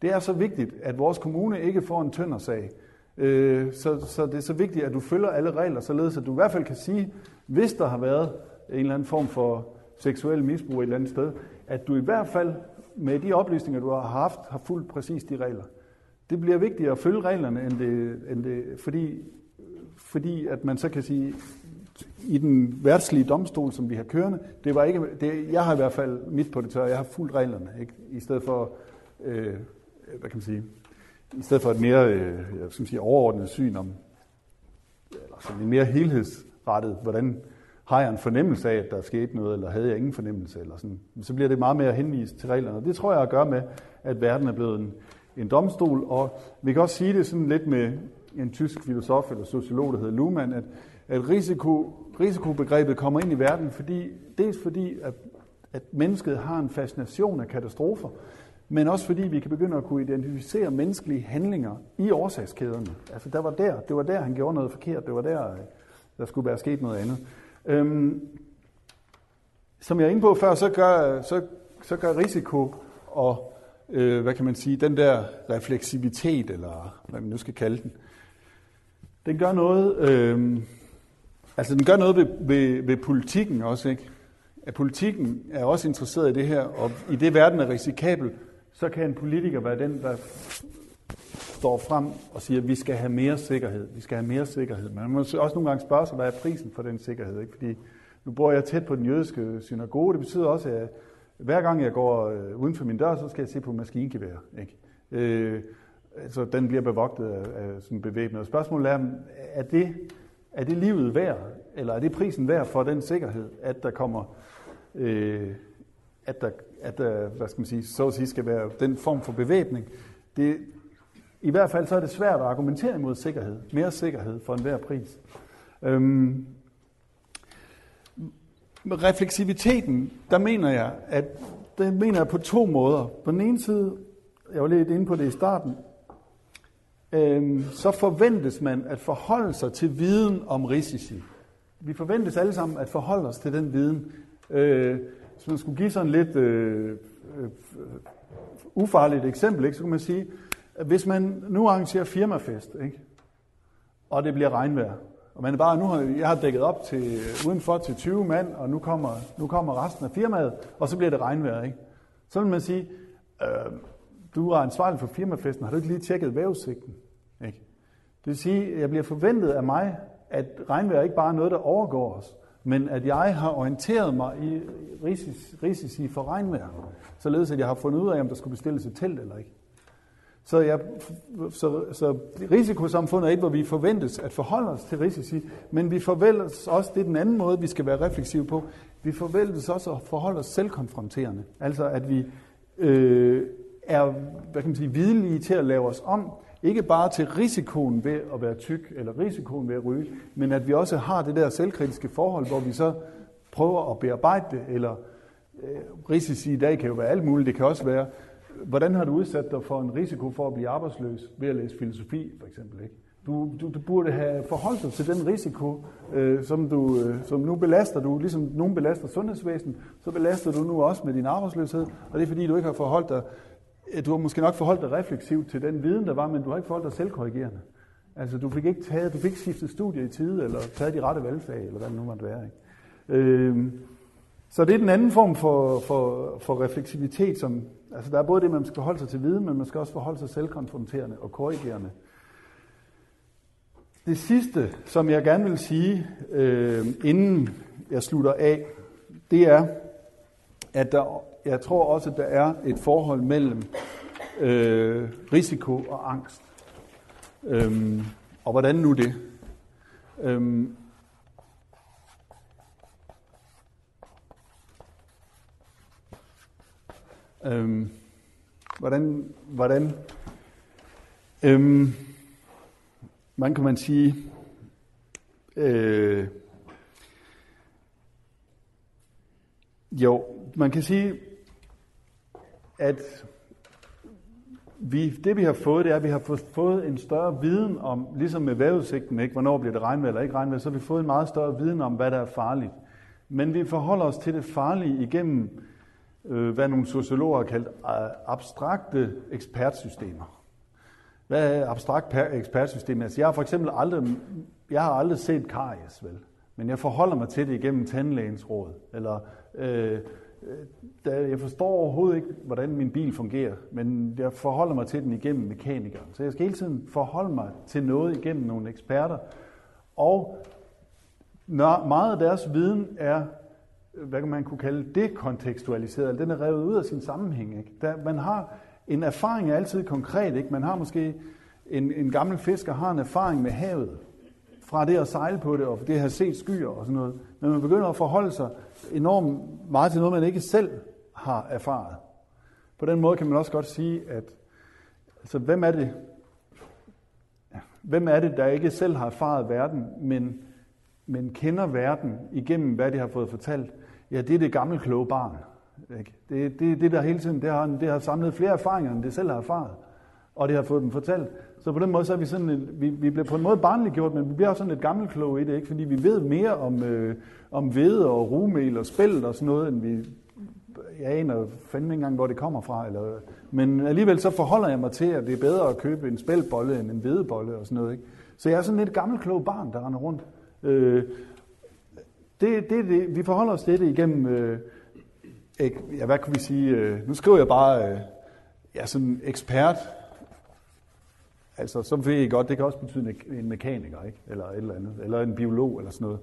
Det er så vigtigt, at vores kommune ikke får en tøndersag. Øh, så, så det er så vigtigt, at du følger alle regler, således at du i hvert fald kan sige, hvis der har været en eller anden form for seksuel misbrug et eller andet sted, at du i hvert fald med de oplysninger, du har haft, har fulgt præcis de regler. Det bliver vigtigere at følge reglerne, end det, end det, fordi, fordi at man så kan sige, i den værtslige domstol, som vi har kørende, det var ikke, det, jeg har i hvert fald mit på det tørre, jeg har fulgt reglerne, ikke? i stedet for, øh, hvad kan man sige, i stedet for et mere øh, jeg skal sige, overordnet syn om, eller sådan en mere helhedsrettet, hvordan har jeg en fornemmelse af, at der er sket noget, eller havde jeg ingen fornemmelse, eller sådan. Så bliver det meget mere henvist til reglerne. Det tror jeg at gøre med, at verden er blevet en, en domstol, og vi kan også sige det sådan lidt med en tysk filosof eller sociolog, der hedder Luhmann, at, at risiko, risikobegrebet kommer ind i verden, fordi, dels fordi, at, at mennesket har en fascination af katastrofer, men også fordi vi kan begynde at kunne identificere menneskelige handlinger i årsagskæderne. Altså der var der, det var der, han gjorde noget forkert, det var der, øh, der skulle være sket noget andet. Øhm, som jeg er inde på før, så gør, så, så gør risiko og øh, hvad kan man sige, den der refleksivitet, eller hvad man nu skal kalde den, den gør noget, øh, altså den gør noget ved, ved, ved politikken også, ikke? At politikken er også interesseret i det her, og i det verden er risikabel, så kan en politiker være den, der står frem og siger, at vi skal have mere sikkerhed. Vi skal have mere sikkerhed. Men man må også nogle gange spørge sig, hvad er prisen for den sikkerhed? Ikke? Fordi nu bor jeg tæt på den jødiske synagoge. Det betyder også, at Hver gang jeg går øh, uden for min dør, så skal jeg se på maskingevær. Ikke? Øh, altså, den bliver bevogtet af, af sådan bevæbnet. Og spørgsmålet er, er det, er det livet værd, eller er det prisen værd for den sikkerhed, at der kommer, øh, at der, at der, hvad skal man sige, så at sige, skal være den form for bevæbning? Det, i hvert fald så er det svært at argumentere imod sikkerhed, mere sikkerhed for enhver pris. Øhm, refleksiviteten, der mener jeg, at det mener jeg på to måder. På den ene side, jeg var lidt inde på det i starten, øhm, så forventes man at forholde sig til viden om risici. Vi forventes alle sammen at forholde os til den viden. Øh, hvis man skulle give sådan lidt øh, øh, ufarligt eksempel, ikke, så kunne man sige, hvis man nu arrangerer firmafest, ikke, og det bliver regnvejr, og man bare, nu har, jeg har dækket op til, udenfor til 20 mand, og nu kommer, nu kommer resten af firmaet, og så bliver det regnvejr. Ikke? Så vil man sige, øh, du er ansvarlig for firmafesten, har du ikke lige tjekket vævesigten? Ikke? Det vil sige, jeg bliver forventet af mig, at regnvejr ikke bare er noget, der overgår os, men at jeg har orienteret mig i risici, risici for regnvejr, således at jeg har fundet ud af, om der skulle bestilles et telt eller ikke. Så, jeg, så, så risikosamfundet er et, hvor vi forventes at forholde os til risici, men vi forventes også, det er den anden måde, vi skal være refleksive på, vi forventes også at forholde os selvkonfronterende. Altså at vi øh, er hvad kan man sige, videlige til at lave os om, ikke bare til risikoen ved at være tyk, eller risikoen ved at ryge, men at vi også har det der selvkritiske forhold, hvor vi så prøver at bearbejde det, eller øh, risici i dag kan jo være alt muligt. Det kan også være, hvordan har du udsat dig for en risiko for at blive arbejdsløs ved at læse filosofi, for eksempel? Ikke? Du, du, du burde have forholdt dig til den risiko, øh, som, du, øh, som nu belaster du. Ligesom nogen belaster sundhedsvæsenet, så belaster du nu også med din arbejdsløshed. Og det er fordi, du ikke har forholdt dig, øh, du har måske nok forholdt dig refleksivt til den viden, der var, men du har ikke forholdt dig selvkorrigerende. Altså, du fik ikke taget, du fik ikke skiftet studie i tide, eller taget de rette valgfag, eller hvad det nu måtte være. Ikke? Øh, så det er den anden form for, for, for refleksivitet, som, altså der er både det, man skal forholde sig til viden, men man skal også forholde sig selvkonfronterende og korrigerende. Det sidste, som jeg gerne vil sige, øh, inden jeg slutter af, det er, at der, jeg tror også, at der er et forhold mellem øh, risiko og angst. Øhm, og hvordan nu det? Øhm, Øhm, hvordan, hvordan øhm, hvordan kan man sige, øh, jo, man kan sige, at vi, det vi har fået, det er, at vi har fået en større viden om, ligesom med vejrudsigten, ikke? hvornår bliver det regnvejr eller ikke regnvejr, så har vi fået en meget større viden om, hvad der er farligt. Men vi forholder os til det farlige igennem øh, hvad nogle sociologer har kaldt øh, abstrakte ekspertsystemer. Hvad er abstrakt ekspertsystem? Altså, jeg har for eksempel aldrig, jeg har aldrig set karies, vel? Men jeg forholder mig til det igennem tandlægens råd. Eller, øh, øh der, jeg forstår overhovedet ikke, hvordan min bil fungerer, men jeg forholder mig til den igennem mekanikeren. Så jeg skal hele tiden forholde mig til noget igennem nogle eksperter. Og når meget af deres viden er hvad kan man kunne kalde dekontekstualiseret, den er revet ud af sin sammenhæng. Ikke? Der, man har en erfaring er altid konkret. Ikke? Man har måske en, en gammel fisker har en erfaring med havet, fra det at sejle på det, og det at have set skyer og sådan noget. Men man begynder at forholde sig enormt meget til noget, man ikke selv har erfaret. På den måde kan man også godt sige, at altså, hvem er det, hvem er det, der ikke selv har erfaret verden, men, men kender verden igennem, hvad de har fået fortalt? Ja, det er det gamle kloge barn. Ikke? Det, det, det der hele tiden, det har, det har samlet flere erfaringer, end det selv har erfaret. Og det har fået dem fortalt. Så på den måde, så er vi sådan, et, vi, vi bliver på en måde barnliggjort, men vi bliver også sådan lidt gammelkloge i det, ikke? fordi vi ved mere om, øh, om hvede og rumel og spæld og sådan noget, end vi jeg aner fandme ikke engang, hvor det kommer fra. Eller, men alligevel så forholder jeg mig til, at det er bedre at købe en spældbolle end en hvedebolle og sådan noget. Ikke? Så jeg er sådan lidt gammelklog barn, der render rundt. Øh, det, det, det, vi forholder os til det igennem, øh, ek, ja, hvad kan vi sige, øh, nu skriver jeg bare, øh, ja, sådan ekspert, altså, så ved I godt, det kan også betyde en mekaniker, ikke? eller et eller andet, eller en biolog, eller sådan noget.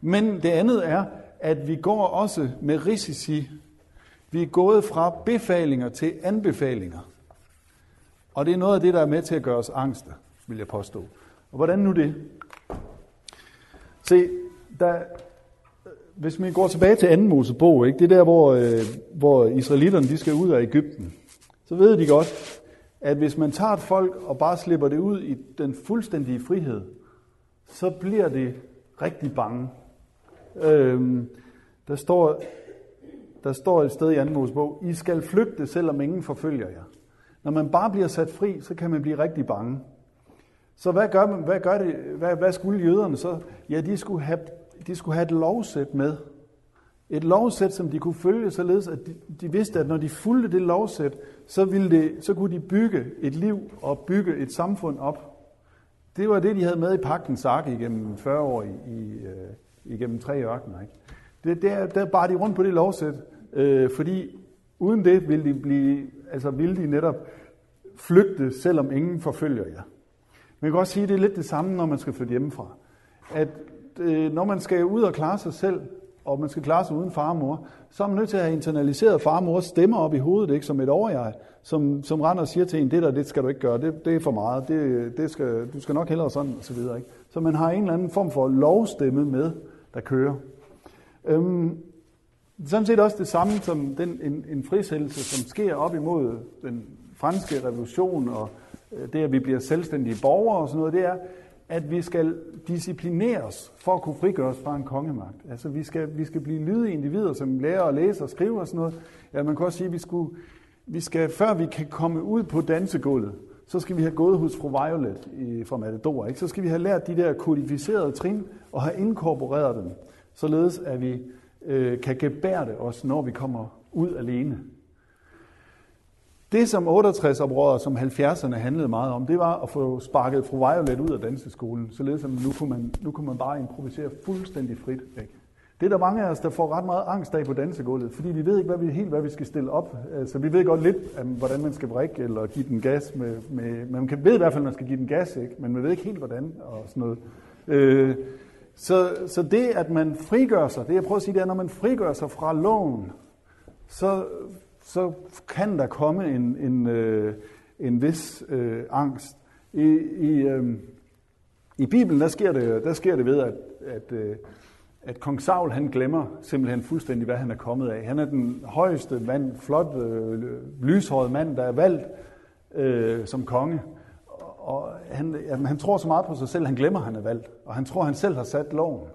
Men det andet er, at vi går også med risici Vi er gået fra befalinger til anbefalinger. Og det er noget af det, der er med til at gøre os angste, vil jeg påstå. Og hvordan nu det? Se, der, hvis man går tilbage til anden Mosebog, ikke? det er der, hvor, øh, hvor israelitterne de skal ud af Ægypten, så ved de godt, at hvis man tager et folk og bare slipper det ud i den fuldstændige frihed, så bliver det rigtig bange. Øhm, der, står, der står et sted i anden Mosebog, I skal flygte, selvom ingen forfølger jer. Når man bare bliver sat fri, så kan man blive rigtig bange. Så hvad gør, man, hvad gør det, hvad, hvad skulle jøderne så? Ja, de skulle, have, de skulle have et lovsæt med. Et lovsæt, som de kunne følge, således at de, de vidste, at når de fulgte det lovsæt, så, ville det, så kunne de bygge et liv og bygge et samfund op. Det var det, de havde med i pagtens ark igennem 40 år i, i, øh, igennem tre ørkener. Ikke? Det, der, der bar de rundt på det lovsæt, øh, fordi uden det ville de, blive, altså ville de netop flygte, selvom ingen forfølger jer. Man kan også sige, at det er lidt det samme, når man skal flytte hjemmefra. At øh, når man skal ud og klare sig selv, og man skal klare sig uden far og mor, så er man nødt til at have internaliseret far og mors stemmer op i hovedet, ikke som et overjeg, som, som render og siger til en, det der, det skal du ikke gøre, det, det er for meget, det, det skal, du skal nok hellere sådan, og så videre. Ikke? Så man har en eller anden form for lovstemme med, der kører. Øhm, sådan set også det samme som den, en, en frisættelse, som sker op imod den franske revolution, og Øh, det, at vi bliver selvstændige borgere og sådan noget, det er, at vi skal disciplineres for at kunne frigøre os fra en kongemagt. Altså vi skal, vi skal blive lydige individer, som lærer at læse og skrive og sådan noget. Ja, man kan også sige, at vi, skulle, vi skal, før vi kan komme ud på dansegulvet, så skal vi have gået hos fru Violet i, fra Matador. Ikke? Så skal vi have lært de der kodificerede trin og have inkorporeret dem, således at vi øh, kan gebærde os, når vi kommer ud alene. Det, som 68-oprøret, som 70'erne handlede meget om, det var at få sparket fru Violet ud af danseskolen, således at nu kunne man, nu kunne man bare improvisere fuldstændig frit. Ikke? Det er der mange af os, der får ret meget angst af på dansegulvet, fordi vi ved ikke hvad vi, helt, hvad vi skal stille op. Altså, vi ved godt lidt, øh, hvordan man skal vrikke eller give den gas. Med, med, man kan, ved i hvert fald, at man skal give den gas, ikke? men man ved ikke helt, hvordan og sådan noget. Øh, så, så det, at man frigør sig, det jeg prøver at sige, det er, når man frigør sig fra loven, så så kan der komme en, en, øh, en vis øh, angst. I, i, øh, I Bibelen der sker, det, der sker det ved, at, at, øh, at kong Saul han glemmer simpelthen fuldstændig, hvad han er kommet af. Han er den højeste mand, flot, øh, lyshåret mand, der er valgt øh, som konge. Og han, jamen, han tror så meget på sig selv, han glemmer, at han er valgt. Og han tror, at han selv har sat loven.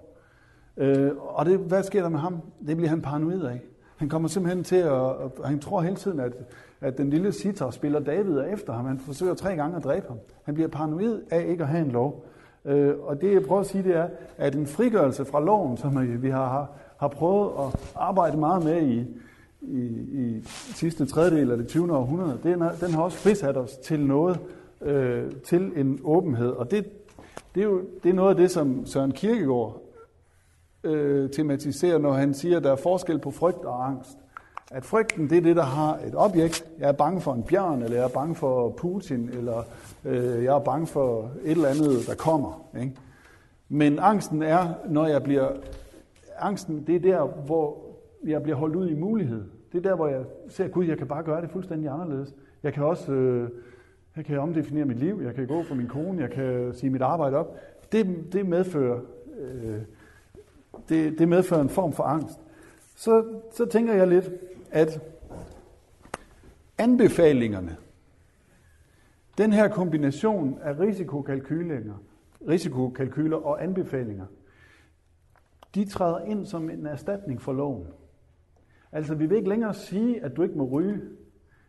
Øh, og det, hvad sker der med ham? Det bliver han paranoid af. Han kommer simpelthen til at, han tror hele tiden, at, at den lille Sitar spiller David efter ham. Han forsøger tre gange at dræbe ham. Han bliver paranoid af ikke at have en lov. Øh, og det jeg prøver at sige, det er, at en frigørelse fra loven, som vi har, har prøvet at arbejde meget med i, i, i sidste tredjedel af det 20. århundrede, den, den har også frisat os til noget, øh, til en åbenhed. Og det, det er jo det er noget af det, som Søren Kierkegaard øh, tematiserer, når han siger, at der er forskel på frygt og angst. At frygten, det er det, der har et objekt. Jeg er bange for en bjørn, eller jeg er bange for Putin, eller øh, jeg er bange for et eller andet, der kommer. Ikke? Men angsten er, når jeg bliver... Angsten, det er der, hvor jeg bliver holdt ud i mulighed. Det er der, hvor jeg ser, Gud, jeg kan bare gøre det fuldstændig anderledes. Jeg kan også øh, jeg kan omdefinere mit liv, jeg kan gå for min kone, jeg kan sige mit arbejde op. Det, det medfører øh, det, det medfører en form for angst. Så, så tænker jeg lidt, at anbefalingerne, den her kombination af risikokalkyler, risikokalkyler og anbefalinger, de træder ind som en erstatning for loven. Altså, vi vil ikke længere sige, at du ikke må ryge,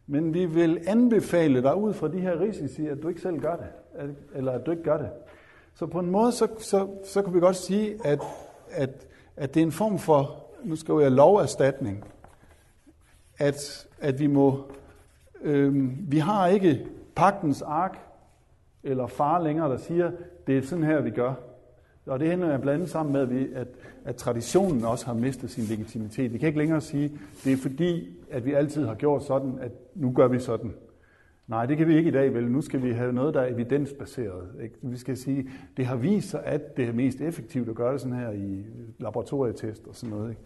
men vi vil anbefale dig ud fra de her risici, at du ikke selv gør det, eller at du ikke gør det. Så på en måde, så, så, så kan vi godt sige, at at, at det er en form for, nu skal jeg loverstatning, at, at vi må, øh, vi har ikke pagtens ark eller far længere, der siger, det er sådan her, vi gør. Og det hænder blandt andet sammen med, at, at traditionen også har mistet sin legitimitet. Vi kan ikke længere sige, det er fordi, at vi altid har gjort sådan, at nu gør vi sådan. Nej, det kan vi ikke i dag, vel? Nu skal vi have noget, der er evidensbaseret. Ikke? Vi skal sige, det har vist sig, at det er mest effektivt at gøre det sådan her i laboratorietest og sådan noget. Ikke?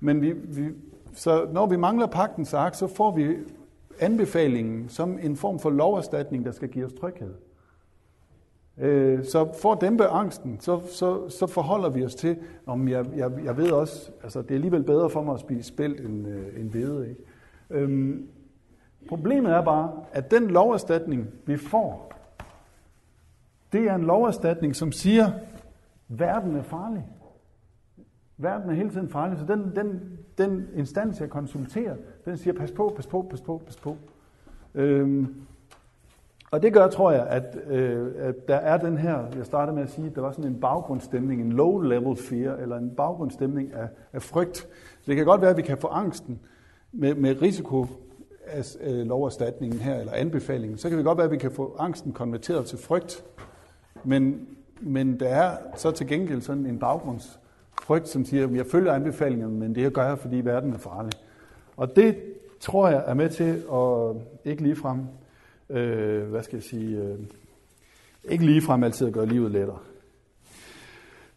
Men vi, vi, så når vi mangler pagtens ark, så får vi anbefalingen som en form for loverstatning, der skal give os tryghed. Øh, så for at dæmpe angsten, så, så, så forholder vi os til, om jeg, jeg, jeg ved også, altså det er alligevel bedre for mig at spise spælt end, øh, end hvede. Ikke? Øhm, problemet er bare, at den loverstatning, vi får, det er en loverstatning, som siger, verden er farlig. Verden er hele tiden farlig, så den, den, den instans, jeg konsulterer, den siger, pas på, pas på, pas på, pas på. Øhm, og det gør, tror jeg, at, øh, at der er den her, jeg startede med at sige, at der var sådan en baggrundstemning, en low-level fear, eller en baggrundstemning af, af frygt. Det kan godt være, at vi kan få angsten med, med risiko af øh, loverstatningen her, eller anbefalingen. Så kan det godt være, at vi kan få angsten konverteret til frygt. Men, men der er så til gengæld sådan en baggrundsfrygt, som siger, at jeg følger anbefalingerne, men det gør jeg, fordi verden er farlig. Og det tror jeg er med til at ikke ligefrem øh, hvad skal jeg sige, øh, ikke ligefrem altid at gøre livet lettere.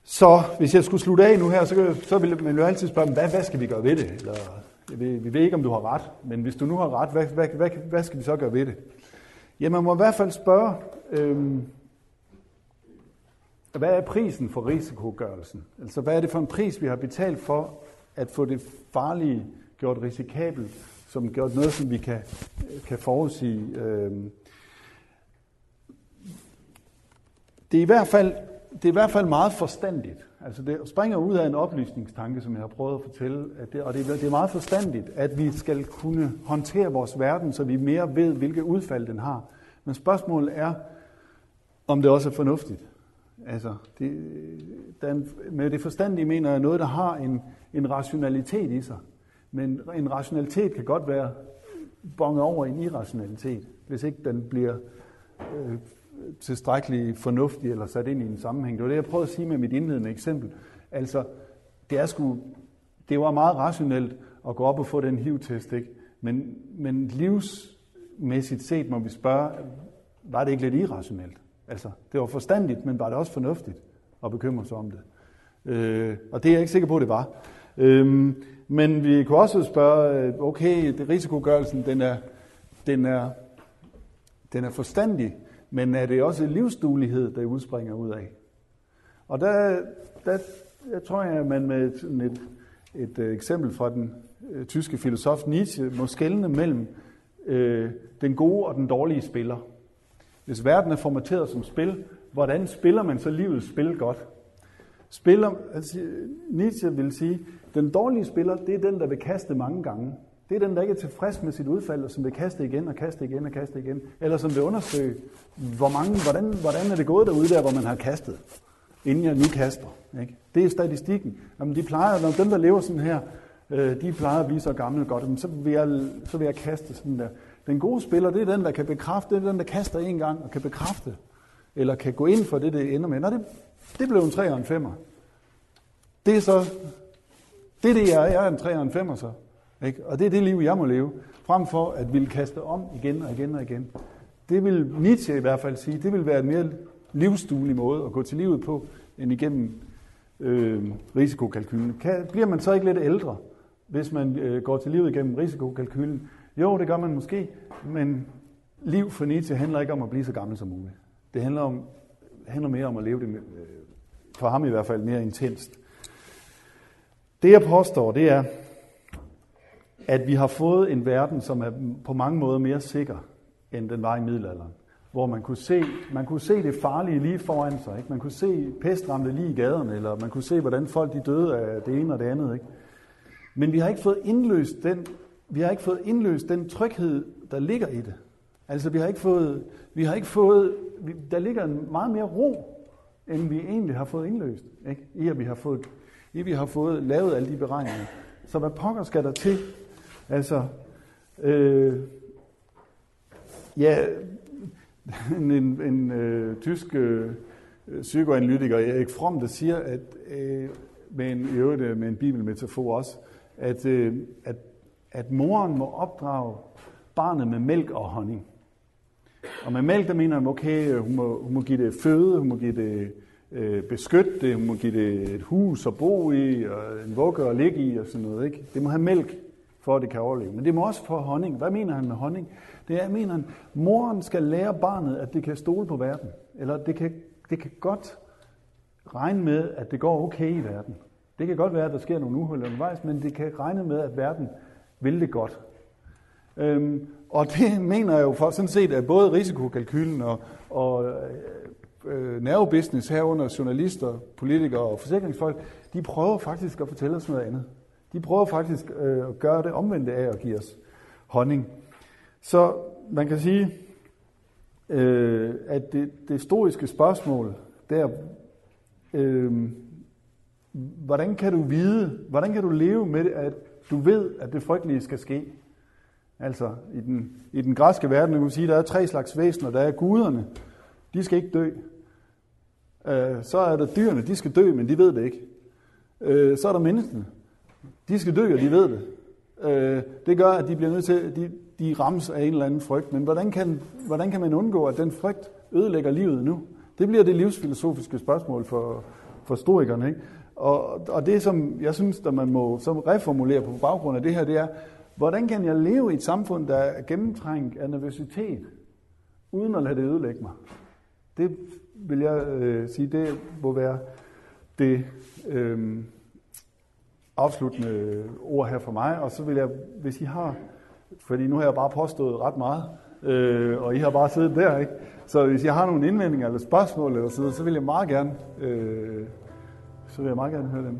Så hvis jeg skulle slutte af nu her, så, så ville man jo altid spørge, hvad, hvad skal vi gøre ved det? Eller, jeg ved, vi ved ikke, om du har ret, men hvis du nu har ret, hvad, hvad, hvad, hvad skal vi så gøre ved det? Ja, man må i hvert fald spørge, øhm, hvad er prisen for risikogørelsen? Altså, hvad er det for en pris, vi har betalt for at få det farlige gjort risikabelt som gjort noget, som vi kan, kan forudsige. Øhm, det er i hvert fald det er i hvert fald meget forstandigt. Altså det springer ud af en oplysningstanke, som jeg har prøvet at fortælle, at det, og det, det er meget forstandigt, at vi skal kunne håndtere vores verden, så vi mere ved, hvilke udfald den har. Men spørgsmålet er, om det også er fornuftigt. Altså, det, den, med det forstandige mener jeg noget, der har en, en rationalitet i sig. Men en rationalitet kan godt være bonget over i en irrationalitet, hvis ikke den bliver øh, tilstrækkeligt fornuftig eller sat ind i en sammenhæng. Det var det, jeg prøvede at sige med mit indledende eksempel. Altså, det, er sgu, det var meget rationelt at gå op og få den HIV-test, ikke? Men, men livsmæssigt set må vi spørge, var det ikke lidt irrationelt? Altså, det var forstandigt, men var det også fornuftigt at bekymre sig om det? Øh, og det er jeg ikke sikker på, det var. Øh, men vi kunne også spørge, øh, okay, det risikogørelsen, den er, den er, den er forstandig, men er det også livsduelighed, der udspringer ud af? Og der, der jeg tror jeg, at man med sådan et, et, et eksempel fra den øh, tyske filosof Nietzsche må skelne mellem øh, den gode og den dårlige spiller. Hvis verden er formateret som spil, hvordan spiller man så livets spil godt? Spiller, altså, Nietzsche vil sige, den dårlige spiller, det er den, der vil kaste mange gange. Det er den, der ikke er tilfreds med sit udfald, og som vil kaste igen og kaste igen og kaste igen. Eller som vil undersøge, hvor mange, hvordan, hvordan er det gået derude der, hvor man har kastet, inden jeg nu kaster. Ikke? Det er statistikken. Jamen, de plejer, når dem, der lever sådan her, øh, de plejer at blive så gamle godt, så vil, jeg, så vil jeg kaste sådan der. Den gode spiller, det er den, der kan bekræfte, det er den, der kaster en gang og kan bekræfte, eller kan gå ind for det, det ender med. Nå, det, det blev en 3 og en 5'er. Det er så det er det, jeg er. Jeg er en 3 og en 5'er så. Ikke? Og det er det liv, jeg må leve, frem for at ville kaste om igen og igen og igen. Det vil Nietzsche i hvert fald sige, det vil være en mere livsduelig måde at gå til livet på, end igennem øh, risikokalkylen. Kan, bliver man så ikke lidt ældre, hvis man øh, går til livet igennem risikokalkylen? Jo, det gør man måske, men liv for Nietzsche handler ikke om at blive så gammel som muligt. Det handler, om, handler mere om at leve det, øh, for ham i hvert fald, mere intenst. Det jeg påstår, det er, at vi har fået en verden, som er på mange måder mere sikker, end den var i middelalderen. Hvor man kunne se, man kunne se det farlige lige foran sig. Ikke? Man kunne se pestramte lige i gaderne, eller man kunne se, hvordan folk de døde af det ene og det andet. Ikke? Men vi har ikke fået indløst den, vi har ikke fået indløst den tryghed, der ligger i det. Altså vi har ikke fået, vi har ikke fået, der ligger en meget mere ro, end vi egentlig har fået indløst. Ikke? I at vi har fået i vi har fået lavet alle de beregninger. Så hvad pokker skal der til? Altså, øh, ja, en, en, en øh, tysk øh, psykoanalytiker, Erik Fromm, der siger, at øh, med en, i øvrigt øh, med en bibelmetafor også, at, øh, at, at moren må opdrage barnet med mælk og honning. Og med mælk, der mener han, okay, hun må, hun må give det føde, hun må give det øh, beskytte det, hun må give det et hus at bo i, og en vugge at ligge i og sådan noget. Ikke? Det må have mælk for at det kan overleve. Men det må også få honning. Hvad mener han med honning? Det er, mener han, moren skal lære barnet, at det kan stole på verden. Eller det kan, det kan godt regne med, at det går okay i verden. Det kan godt være, at der sker nogle uheld undervejs, men det kan regne med, at verden vil det godt. Øhm, og det mener jeg jo for sådan set, at både risikokalkylen og, og øh, nervebusiness herunder journalister, politikere og forsikringsfolk, de prøver faktisk at fortælle os noget andet. De prøver faktisk øh, at gøre det omvendte af at give os honning. Så man kan sige, øh, at det, det historiske spørgsmål, der, øh, hvordan kan du vide, hvordan kan du leve med det, at du ved, at det frygtelige skal ske? Altså, i den, i den græske verden, kan man sige, der er tre slags væsener. Der er guderne, de skal ikke dø. Øh, så er der dyrene, de skal dø, men de ved det ikke. Øh, så er der menneskene. De skal dø, og de ved det. Øh, det gør, at de bliver nødt til, de, de rammes af en eller anden frygt. Men hvordan kan, hvordan kan man undgå, at den frygt ødelægger livet nu? Det bliver det livsfilosofiske spørgsmål for, for historikerne. Ikke? Og, og det, som jeg synes, der man må som reformulere på baggrund af det her, det er, hvordan kan jeg leve i et samfund, der er gennemtrængt af nervøsitet, uden at lade det ødelægge mig? Det vil jeg øh, sige, det må være det øh, afsluttende ord her for mig. Og så vil jeg, hvis I har, fordi nu har jeg bare påstået ret meget, øh, og I har bare siddet der, ikke? Så hvis I har nogle indvendinger eller spørgsmål eller sådan så vil jeg meget gerne, øh, så vil jeg meget gerne høre dem.